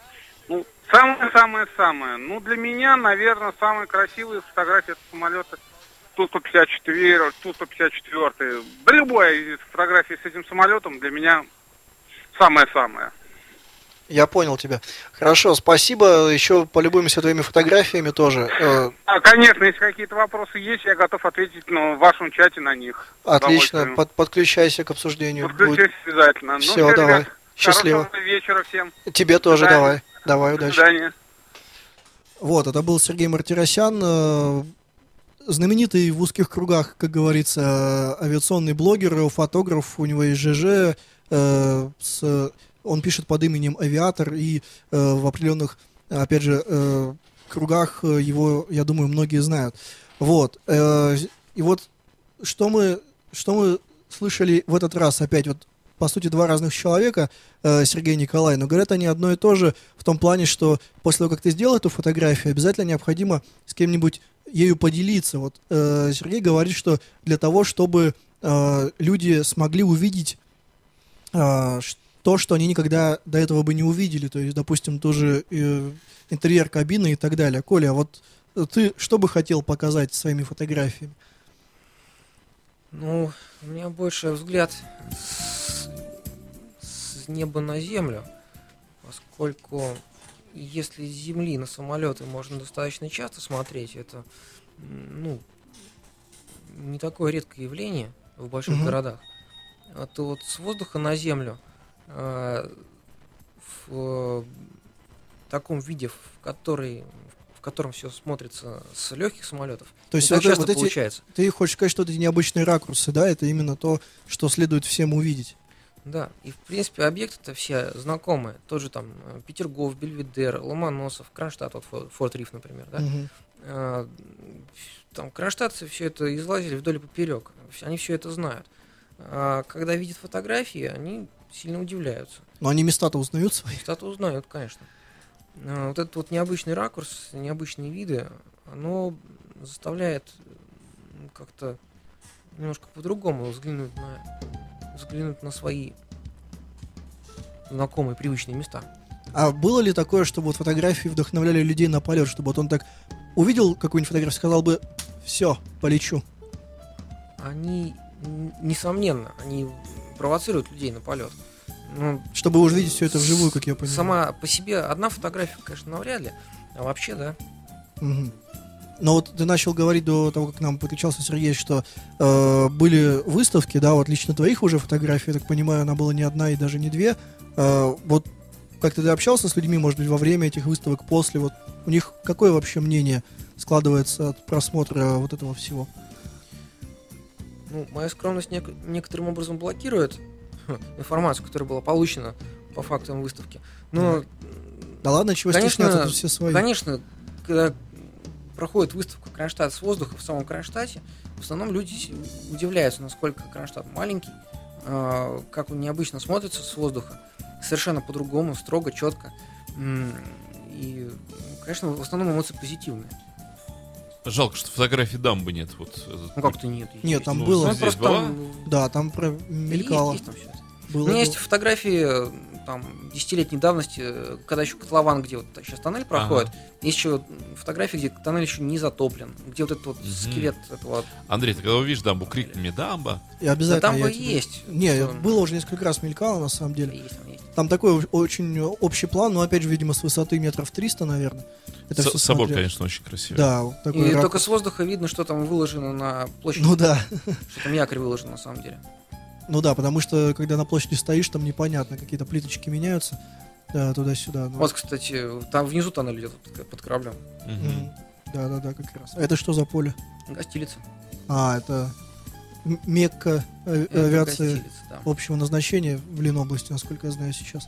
ну, самая-самая-самая. Ну, для меня, наверное, самые красивые фотографии это самолеты Ту-154, Ту-154. Да любая из фотографий с этим самолетом для меня самая-самая. Я понял тебя. Хорошо, спасибо. Еще полюбуемся твоими фотографиями тоже. Э, А, конечно, если какие-то вопросы есть, я готов ответить ну, в вашем чате на них. Отлично. Под- подключайся к обсуждению. Будет- Подключусь обязательно. Ну, Всё, всё, давай. ребят, Счастливо. Хорошего вечера всем. Тебе тоже свидания. давай. Давай, До удачи. свидания. Вот, это был Сергей Мартиросян, э, знаменитый в узких кругах, как говорится, э, авиационный блогер, фотограф, у него есть ЖЖ, э, с- он пишет под именем Авиатор, и э, в определенных, опять же, э, кругах э, его, я думаю, многие знают. Вот, э, и вот что мы, что мы слышали в этот раз опять, вот по сути, два разных человека, э, Сергей и Николай, но говорят они одно и то же в том плане, что после того, как ты сделал эту фотографию, обязательно необходимо с кем-нибудь ею поделиться. Вот э, Сергей говорит, что для того, чтобы э, люди смогли увидеть э, то, что они никогда до этого бы не увидели, то есть, допустим, тоже э, интерьер кабины и так далее. Коля, а вот э, ты что бы хотел показать своими фотографиями? Ну, у меня больше взгляд с, с неба на землю, поскольку если с земли на самолеты можно достаточно часто смотреть, это ну, не такое редкое явление в больших Мгм. городах, а то вот с воздуха на землю в таком виде, в, который, в котором все смотрится с легких самолетов, То есть не так вот, часто вот эти, получается. ты хочешь сказать, что эти необычные ракурсы, да, это именно то, что следует всем увидеть. Да, и в принципе объекты-то все знакомые. Тот же там э, Петергоф, Бельведер, Ломоносов, Кронштадт, вот Фо- Форт Риф, например, да. Мгм. А, Там кронштадтцы все это излазили вдоль и поперек. Они все это знают. А когда видят фотографии, они сильно удивляются. Но они места-то узнают свои. Что-то узнают, конечно. А, Вот этот вот необычный ракурс, необычные виды, оно заставляет как-то немножко по-другому взглянуть на, взглянуть на свои знакомые, привычные места. А было ли такое, чтобы вот фотографии вдохновляли людей на полет, чтобы вот он так увидел какую-нибудь фотографию, сказал бы, все, полечу. Они, несомненно, они провоцируют людей на полет. Ну, Чтобы уже видеть все это вживую, как я понимаю. сама по себе одна фотография, конечно, навряд ли. А вообще, да. Мгм. Но вот ты начал говорить до того, как к нам подключался Сергей, что э, были выставки, да, вот лично твоих уже фотографий, я так понимаю, она была не одна и даже не две. Э, вот как ты общался с людьми, может быть, во время этих выставок, после, вот у них какое вообще мнение складывается от просмотра вот этого всего? Ну, моя скромность нек- некоторым образом блокирует информацию, которая была получена по фактам выставки. Но, Да ладно, чего Конечно, стесняться, все свои. конечно, когда проходит выставка Кронштадт с воздуха в самом Кронштадте, в основном люди удивляются, насколько Кронштадт маленький, э, как он необычно смотрится с воздуха, совершенно по-другому, строго, четко. И, конечно, в основном эмоции позитивные. Жалко, что фотографий дамбы нет. Вот Ну как-то нет. Нет, там Ну, было. Здесь просто была? там Да, там про есть, мелькало. есть там. Было, У меня было. есть фотографии там десятилетней давности, э, когда еще котлован, где вот сейчас тоннель проходит, есть еще фотографии, где тоннель еще не затоплен, где вот этот вот Мгм. скелет этого. Андрей, ты когда увидишь дамбу, крикни мне дамба. И Да обязательно. там я бы тебе- есть. Не, Что- было уже несколько раз мелькало, на самом деле. Есть, там есть. Там такой очень общий план, но опять же, видимо, с высоты метров 300, наверное. Это С- всё Собор, смотрел. конечно, очень красивый. Да, вот такой И ракурс. только с воздуха видно, что там выложено на площади, Ну да, что там якорь выложен на самом деле. Ну да, потому что когда на площади стоишь, там непонятно, какие-то плиточки меняются да, туда-сюда. ну. Вот, кстати, там внизу тоннель идет под кораблем. Да-да-да, как раз. А это что за поле? Гостилица. А, это Мекка э, авиации да. общего назначения в Ленобласти, насколько я знаю сейчас.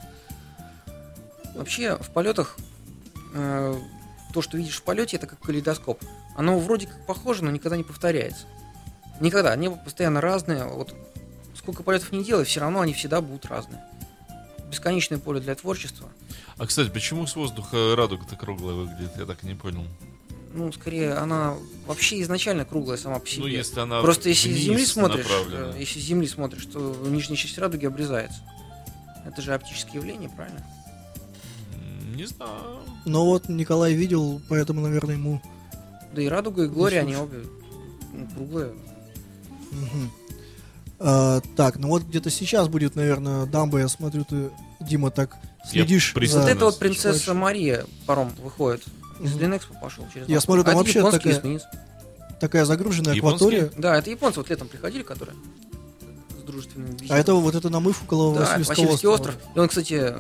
Вообще, в полетах э, то, что видишь в полете, это как калейдоскоп. Оно вроде как похоже, но никогда не повторяется. Никогда. Небо постоянно разное. Вот сколько полетов не делай, все равно они всегда будут разные. Бесконечное поле для творчества. А, кстати, почему с воздуха радуга-то круглая выглядит? Я так и не понял. Ну, скорее, она вообще изначально круглая сама по себе. Ну, если она Просто если с земли смотришь, направлена. э, если с земли смотришь, то нижняя часть радуги обрезается. Это же оптическое явление, правильно? Не знаю. Но вот Николай видел, поэтому, наверное, ему... Да и радуга, и глория, они обе ну, круглые. А, так, ну вот где-то сейчас будет, наверное, дамба, я смотрю, ты, Дима, так следишь Вот за... это вот принцесса человечек. Мария паром выходит. Из. Ленэкспо пошел через Я смотрю, там А вообще японский такая- эсминец. такая загруженная Японские? акватория. Да, это японцы вот летом приходили, которые с дружественным визитом. А это вот это намыв около да, Васильевского Васильевский острова. остров. И он, кстати,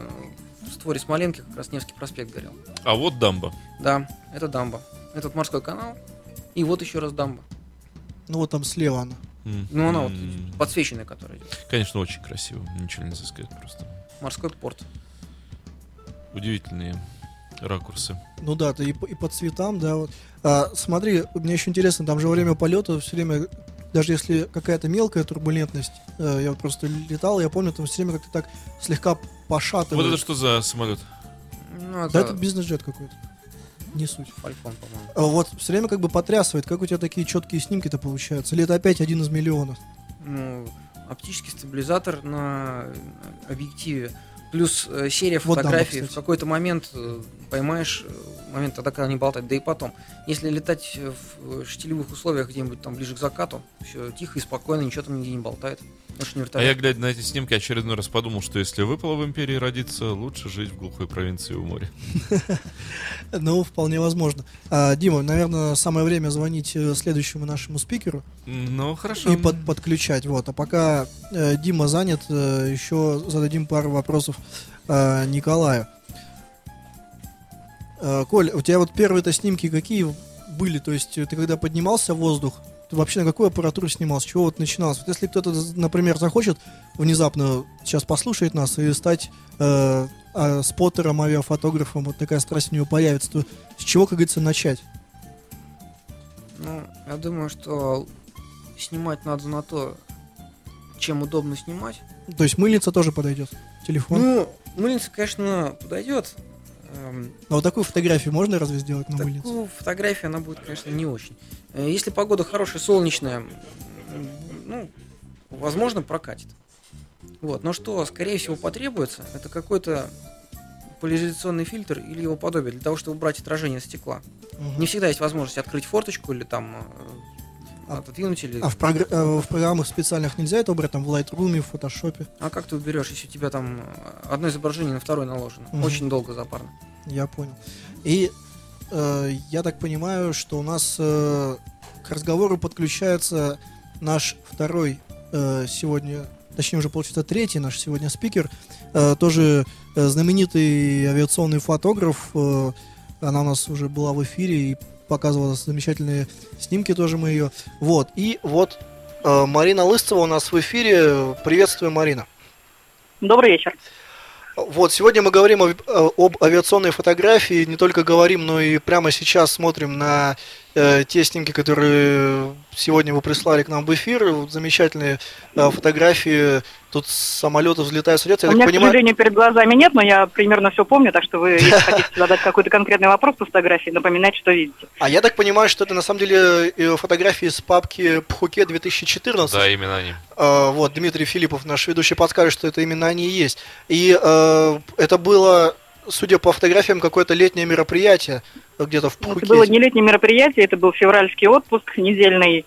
в створе Смоленки как раз Невский проспект горел. А вот дамба. Да, это дамба. Этот морской канал. И вот еще раз дамба. Ну вот там слева она. М, Ну, она вот подсвеченная, которая идет. Конечно, очень красиво. Ничего нельзя сказать просто. Морской порт. Удивительные ракурсы. Ну да, ты и, по- и по цветам, да, вот. А, смотри, мне еще интересно, там же во время полета все время, даже если какая-то мелкая турбулентность, э, я просто летал, я помню, там все время как-то так слегка пошатывает. Вот это что за самолет? Ну, это Да, это бизнес-джет какой-то. Не суть. Фалькон, по-моему. А вот все время как бы потрясывает, как у тебя такие четкие снимки-то получаются. Или это опять один из миллионов? Ну, оптический стабилизатор на объективе. Плюс э, серия Вот фотографий. в кстати. какой-то момент э, поймаешь э, момент тогда, когда они болтают. Да и потом. Если летать э, в штилевых условиях где-нибудь там ближе к закату, все тихо и спокойно, ничего там нигде не болтает. Не А я, глядя на эти снимки, очередной раз подумал, что если выпало в империи родиться, лучше жить в глухой провинции у моря. Ну, вполне возможно. А, Дима, наверное, самое время звонить э, следующему нашему спикеру Ну, хорошо. и под- подключать. Вот. А пока э, Дима занят, э, еще зададим пару вопросов э, Николаю. Э, Коль, у тебя вот первые-то снимки какие были? То есть э, ты когда поднимался в воздух, ты вообще на какую аппаратуру снимал? С чего вот начиналось? Вот если кто-то, например, захочет внезапно сейчас послушать нас и стать э, а, споттером, авиафотографом, вот такая страсть у него появится, то с чего, как говорится, начать? Ну, я думаю, что снимать надо на то, чем удобно снимать. То есть мыльница тоже подойдет? Телефон? Ну, мыльница, конечно, подойдет. Эм, А вот такую фотографию можно разве сделать на мыльнице? Такую фотографию она будет, конечно, не очень. Э, Если погода хорошая, солнечная, ну, возможно, прокатит. Вот. Но что, скорее всего, потребуется, это какой-то поляризационный фильтр или его подобие для того, чтобы убрать отражение стекла. Мгм. Не всегда есть возможность открыть форточку или там э, А- отодвинуть или... А в, програ- э, в программах специальных нельзя это убрать, там в Lightroom, в фотошопе? А как ты уберешь, если у тебя там э, одно изображение на второе наложено? Мгм. Очень долго запарно. Я понял. И э, я так понимаю, что у нас э, к разговору подключается наш второй э, сегодня, точнее уже получается третий наш сегодня спикер, э, тоже э, знаменитый авиационный фотограф. э, она у нас уже была в эфире и показывала замечательные снимки тоже мы ее. Вот. И вот э, Марина Лысцева у нас в эфире. Приветствую, Марина. Добрый вечер. Вот, сегодня мы говорим об, э, об авиационной фотографии, не только говорим, но и прямо сейчас смотрим на э, те снимки, которые сегодня вы прислали к нам в эфир. Вот Замечательные э, фотографии, тут самолеты взлетают, садятся. Я У так меня, к понимаю, сожалению, перед глазами нет, но я примерно все помню, так что вы, если хотите задать какой-то конкретный вопрос по фотографии, напоминайте, что видите. а я так понимаю, что это на самом деле э, фотографии с папки Пхуке 2014. Да, именно они. Э, вот, Дмитрий Филиппов, наш ведущий, подскажет, что это именно они и есть. И э, это было, судя по фотографиям, какое-то летнее мероприятие где-то в Ну, Это Пхукете. было не летнее мероприятие, это был февральский отпуск недельный.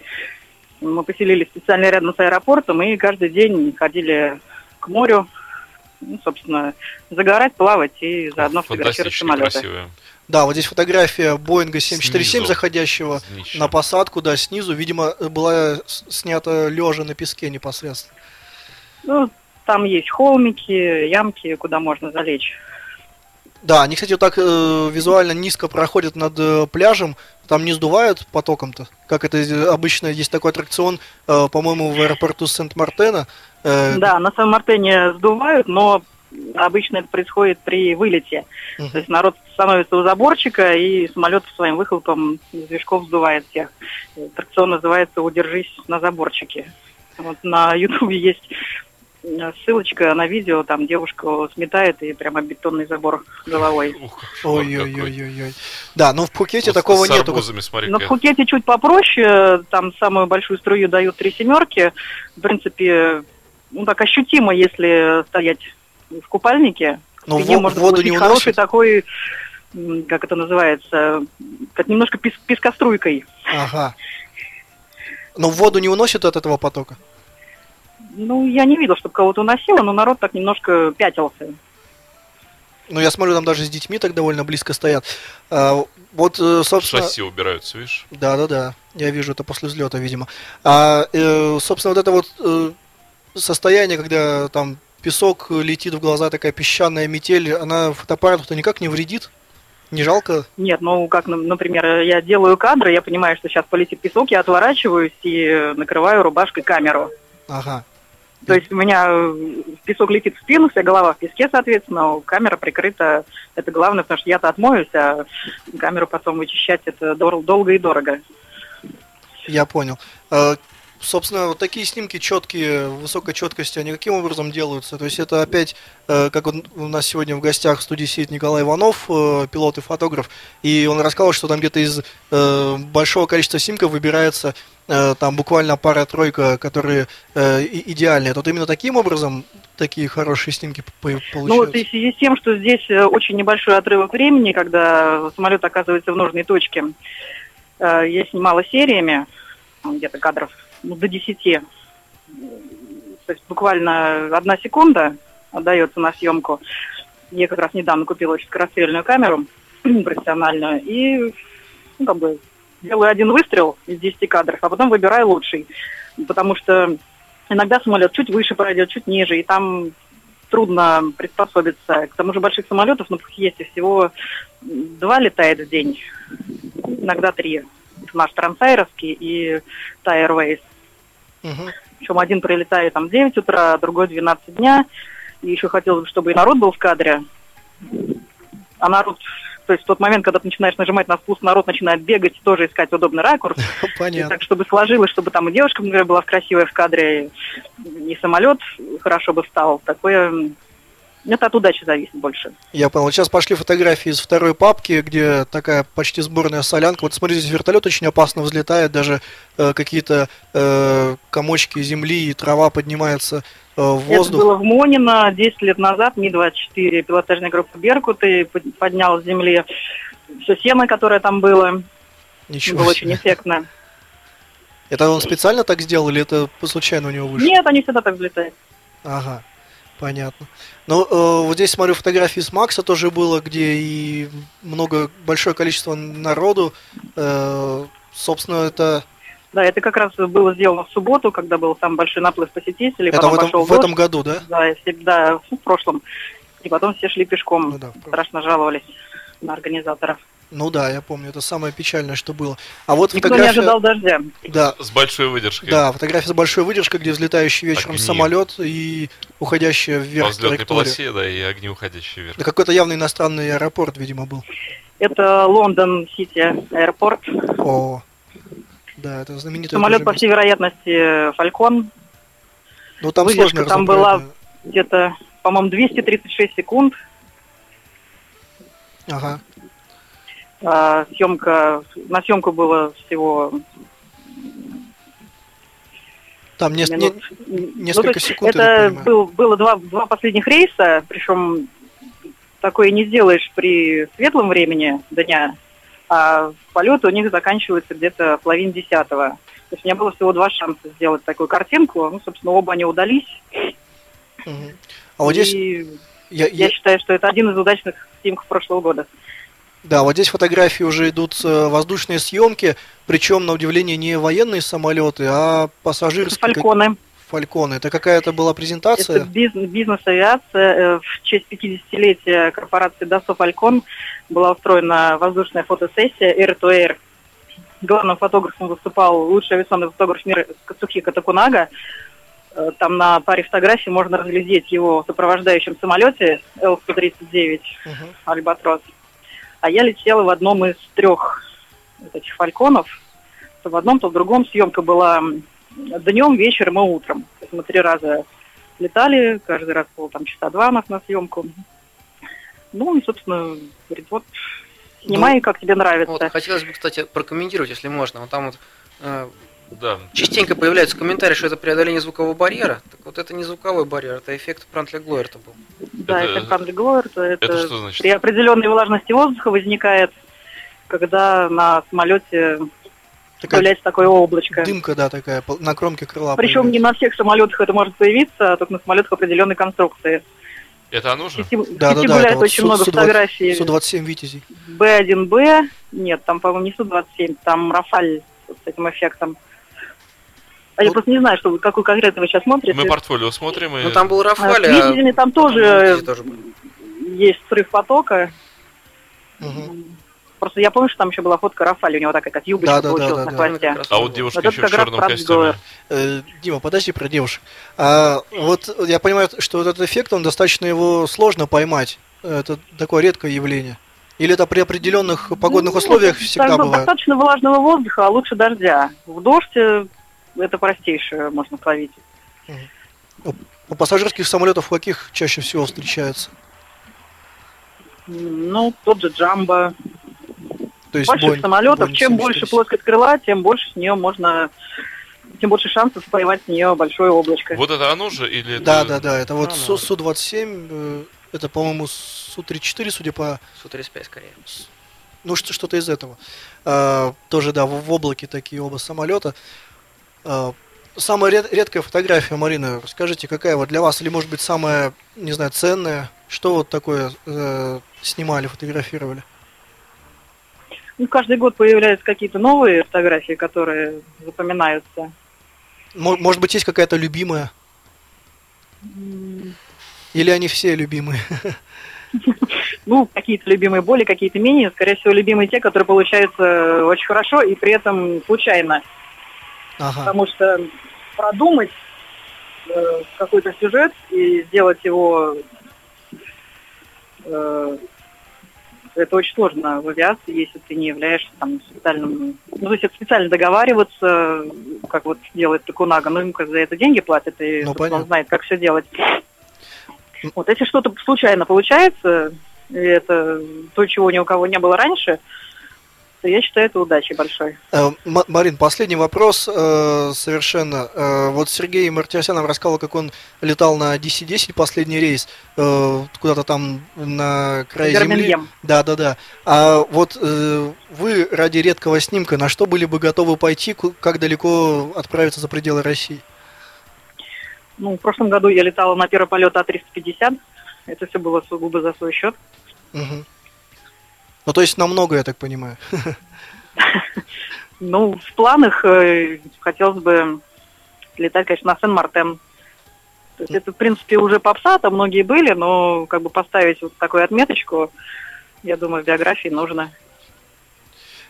Мы поселились специально рядом с аэропортом и каждый день ходили к морю, ну, собственно, загорать, плавать и заодно фотографировать самолеты. красивые. Да, вот здесь фотография Боинга 747, Снизу. заходящего Снища. на посадку, да, снизу. Видимо, была снята лежа на песке непосредственно. Ну, там есть холмики, ямки, куда можно залечь. Да, они, кстати, вот так э, визуально низко проходят над э, пляжем, там не сдувают потоком-то, как это э, обычно есть такой аттракцион, э, по-моему, в аэропорту Сент-Мартена. Э, Да, на Сан-Мартене сдувают, но обычно это происходит при вылете. Мгм. То есть народ становится у заборчика, и самолет своим выхлопом из движков сдувает всех. Аттракцион называется «Удержись на заборчике». Вот на Ютубе есть ссылочка на видео, там девушка сметает и прямо бетонный забор головой. Ой-ой-ой-ой. Да, ну в Пхукете Вот такого арбузами, смотри На Пхукете чуть попроще, там самую большую струю дают три семерки. В принципе, ну так ощутимо, если стоять в купальнике. Но Спине во- можно воду не хороший уносит? такой, м, как это называется, как немножко пес- пескоструйкой. Ага. Но в воду не уносит от этого потока? Ну, я не видел, чтобы кого-то уносило, но народ так немножко пятился. Ну, я смотрю, там даже с детьми так довольно близко стоят. А, вот, э, собственно... Шасси убираются, видишь? Да, да, да. Я вижу это после взлета, видимо. А, э, собственно, вот это вот э, состояние, когда там песок летит в глаза, такая песчаная метель, она фотоаппарату-то никак не вредит? Не жалко? Нет, ну, как, например, я делаю кадры, я понимаю, что сейчас полетит песок, я отворачиваюсь и э, накрываю рубашкой камеру. Ага. То есть у меня э, песок летит в спину, вся голова в песке, соответственно, камера прикрыта. Это главное, потому что я-то отмоюсь, а камеру потом вычищать это дор- долго и дорого. Я понял. Собственно, вот такие снимки четкие, высокой четкости, они каким образом делаются? То есть это опять, э, как он- у нас сегодня в гостях в студии сидит Николай Иванов, э, пилот и фотограф, и он рассказал, что там где-то из э, большого количества снимков выбирается там буквально пара-тройка, которые идеальные. Тут именно таким образом такие хорошие снимки по- Ну вот получаются? и в связи с тем, что здесь очень небольшой отрывок времени, когда самолет оказывается в нужной точке, я снимала сериями, где-то кадров ну, до 10. То есть буквально одна секунда отдается на съемку. Я как раз недавно купила очень скорострельную камеру профессиональную и ну, как бы делаю один выстрел из 10 кадров, а потом выбираю лучший. Потому что иногда самолет чуть выше пройдет, чуть ниже, и там трудно приспособиться. К тому же больших самолетов на Пхукете всего два летает в день, иногда три. Наш Трансайровский и Thai Мгм. Причем один прилетает там в 9 утра, другой 12 дня. И еще хотелось бы, чтобы и народ был в кадре. А народ, то есть в тот момент, когда ты начинаешь нажимать на спуск, народ начинает бегать, тоже искать удобный ракурс. И Понятно. так, чтобы сложилось, чтобы там и девушка, например, была красивая в кадре, и самолет хорошо бы встал. Такое... Это от удачи зависит больше. Я понял. Сейчас пошли фотографии из второй папки, где такая почти сборная солянка. Вот смотрите, здесь вертолет очень опасно взлетает, даже э, какие-то э, комочки земли и трава поднимаются э, в Это воздух. было в Монино 10 лет назад. Ми-24, пилотажная группа «Беркуты» под- поднял с земли все сено, которое там было. Ничего было себе. очень эффектно. Это он специально так сделал или это случайно у него вышло? Нет, они всегда так взлетают. Ага, понятно. Ну, э, вот здесь смотрю фотографии с Макса тоже было, где и много, большое количество народу. Э, собственно, это, Да, это как раз было сделано в субботу, когда был самый большой наплыв посетителей. это в, этом, в этом году, да? Да, и все- да, в прошлом. И потом все шли пешком. Ну да. Страшно жаловались на организаторов. Ну да, я помню, это самое печальное, что было. А вот Никто не фотография... ожидал дождя. Да, С большой выдержкой. да, фотография с большой выдержкой, где взлетающий вечером Огни. самолет и уходящая По вверх взлетной траектория. полосе, да, и огни уходящие вверх. Да какой-то явно иностранный аэропорт, видимо, был. Это Лондон Сити аэропорт. О, да, это знаменитый Самолет, по всей вероятности, Фалькон. Ну там выдержка сложно там была-. Где-то, по-моему, 236 секунд. Ага. А, съемка, на съемку было всего Там минут. не- Ну, несколько есть секунд, Это был, было два, два последних рейса, причем такое не сделаешь при светлом времени дня, а полеты у них заканчиваются где-то в половине десятого. То есть у меня было всего два шанса сделать такую картинку. Ну, собственно, оба они удались. Мгм. А вот здесь, И я, я я- считаю, что это один из удачных снимков прошлого года. Да, вот здесь фотографии уже идут э, воздушные съемки, причем на удивление не военные самолеты, а пассажирские. фальконы. Фальконы. Это какая-то была презентация? Это биз- бизнес-авиация. Э, В честь 50-летия корпорации Dassault Falcon была устроена воздушная фотосессия Air to Air. Главным фотографом выступал лучший авиационный фотограф мира Кацухика Такунага. Э, Там на паре фотографий можно разглядеть его в сопровождающем самолете Л-139 Мгм. Альбатрос. А я летела в одном из трех вот этих фальконов. То в одном, то в другом. Съемка была днем, вечером и утром. То есть мы три раза летали, каждый раз было там часа два у нас на съемку. Ну и, собственно, говорит, вот снимай, как тебе нравится. Вот, хотелось бы, кстати, прокомментировать, если можно. Вот там вот э, Да. частенько появляются комментарии, что это преодоление звукового барьера. Так вот это не звуковой барьер, это эффект Прантли-Глойерта был. Да, Это- Франли Глойер, то это, это что значит? при определенной влажности воздуха возникает, когда на самолете Такая появляется такое облачко. дымка, да, такая, на кромке крыла. Причем не появляется. на всех самолетах это может появиться, а только на самолетах определенной конструкции. Это оно же? в Да, да, да, гуляет это вот очень Су- много Су-20 фотографий Су-27 Витязей. Б1Б, нет, там, по-моему, не Су-27, там Рафаль вот с этим эффектом. А я просто не знаю, что, какой конкретно вы сейчас смотрите. Мы портфолио смотрим и... Ну там был А, Рафаль, с Витязями там тоже тоже были. есть срыв потока. Мгм. Просто я помню, что там еще была фотка Рафаля, у него такая как юбочка Да, да, да, получилась да, на да. хвосте. Раз А вот девушка Вот еще в черном костюме. Э, Дима, подожди про девушек. А, вот я понимаю, что вот этот эффект, он достаточно его сложно поймать. Это такое редкое явление. Или это при определенных погодных Ну, условиях всегда так, бывает? Достаточно влажного воздуха, а лучше дождя. В дождь э, это простейшее можно словить. У пассажирских самолетов каких чаще всего встречается? М, Ну, тот же Джамбо. То есть Больших Boeing- самолетов, Boeing чем больше 747. плоскость крыла, тем больше с нее можно, тем больше шансов поймать с нее большое облачко. Вот это оно же или это... Да, да, да, это вот Ну, Су- ну. Су-27, э, это, по-моему, Су-34, судя по... Су-35 скорее. Ну, что- что-то из этого. А, тоже, да, в, в облаке такие оба самолета. А, самая ред- редкая фотография, Марина, расскажите, какая вот для вас, или, может быть, самая, не знаю, ценная? Что вот такое э, снимали, фотографировали? Ну, каждый год появляются какие-то новые фотографии, которые запоминаются. Мо- Может быть, есть какая-то любимая? М, Или они все любимые? Ну, какие-то любимые более, какие-то менее. Скорее всего, любимые те, которые получаются очень хорошо и при этом случайно. Ага. Потому что продумать э, какой-то сюжет и сделать его э, это очень сложно в авиации, если ты не являешься там специальным... Ну, то есть это специально договариваться, как вот делает Такунага, ну, ему как за это деньги платят, и Ну, он знает, как все делать. Вот если что-то случайно получается, и это то, чего ни у кого не было раньше, то я считаю это удачей большой. Э, Марин, последний вопрос э, совершенно. Э, вот Сергей Мартиросян нам рассказал, как он летал на DC-10 последний рейс, куда-то там на край земли. Бирмингем. Да, да, да. А вот вы ради редкого снимка на что были бы готовы пойти, как далеко отправиться за пределы России? Ну, в прошлом году я летала на первый полет А350. Это все было сугубо за свой счет. Мгм. Ну, то есть намного, я так понимаю. Ну, в планах э, хотелось бы летать, конечно, на Сен-Мартен. То есть это, в принципе, уже попса, там многие были, но как бы поставить вот такую отметочку, я думаю, в биографии нужно.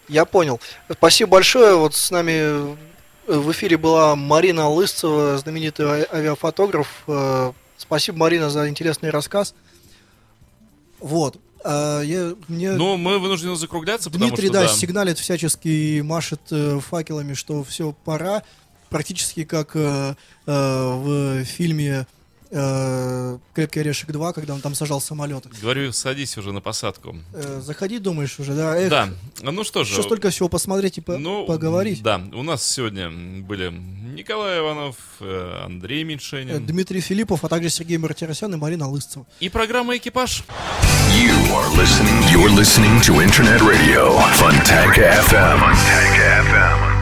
Я понял. Спасибо большое. Вот с нами в эфире была Марина Лысцева, знаменитый а- авиафотограф. Э, Спасибо, Марина, за интересный рассказ. Вот. А, я, мне Ну, мы вынуждены закругляться, потому Дмитрий, что... да, да, сигналит всячески и машет э, факелами, что все пора. Практически как э, э, в фильме э, «Крепкий орешек 2», когда он там сажал самолет. Говорю, садись уже на посадку. Э, заходи, думаешь уже, да? Эх, Да, ну что же... Еще столько всего посмотреть и по- Ну, поговорить. Да, у нас сегодня были Николай Иванов, э, Андрей Э, Меньшенин Дмитрий Филиппов, а также Сергей Мартиросян и Марина Лысцева. и программа «Экипаж». You are listening. You're listening to Internet Radio, Funtank FM. Funtank FM.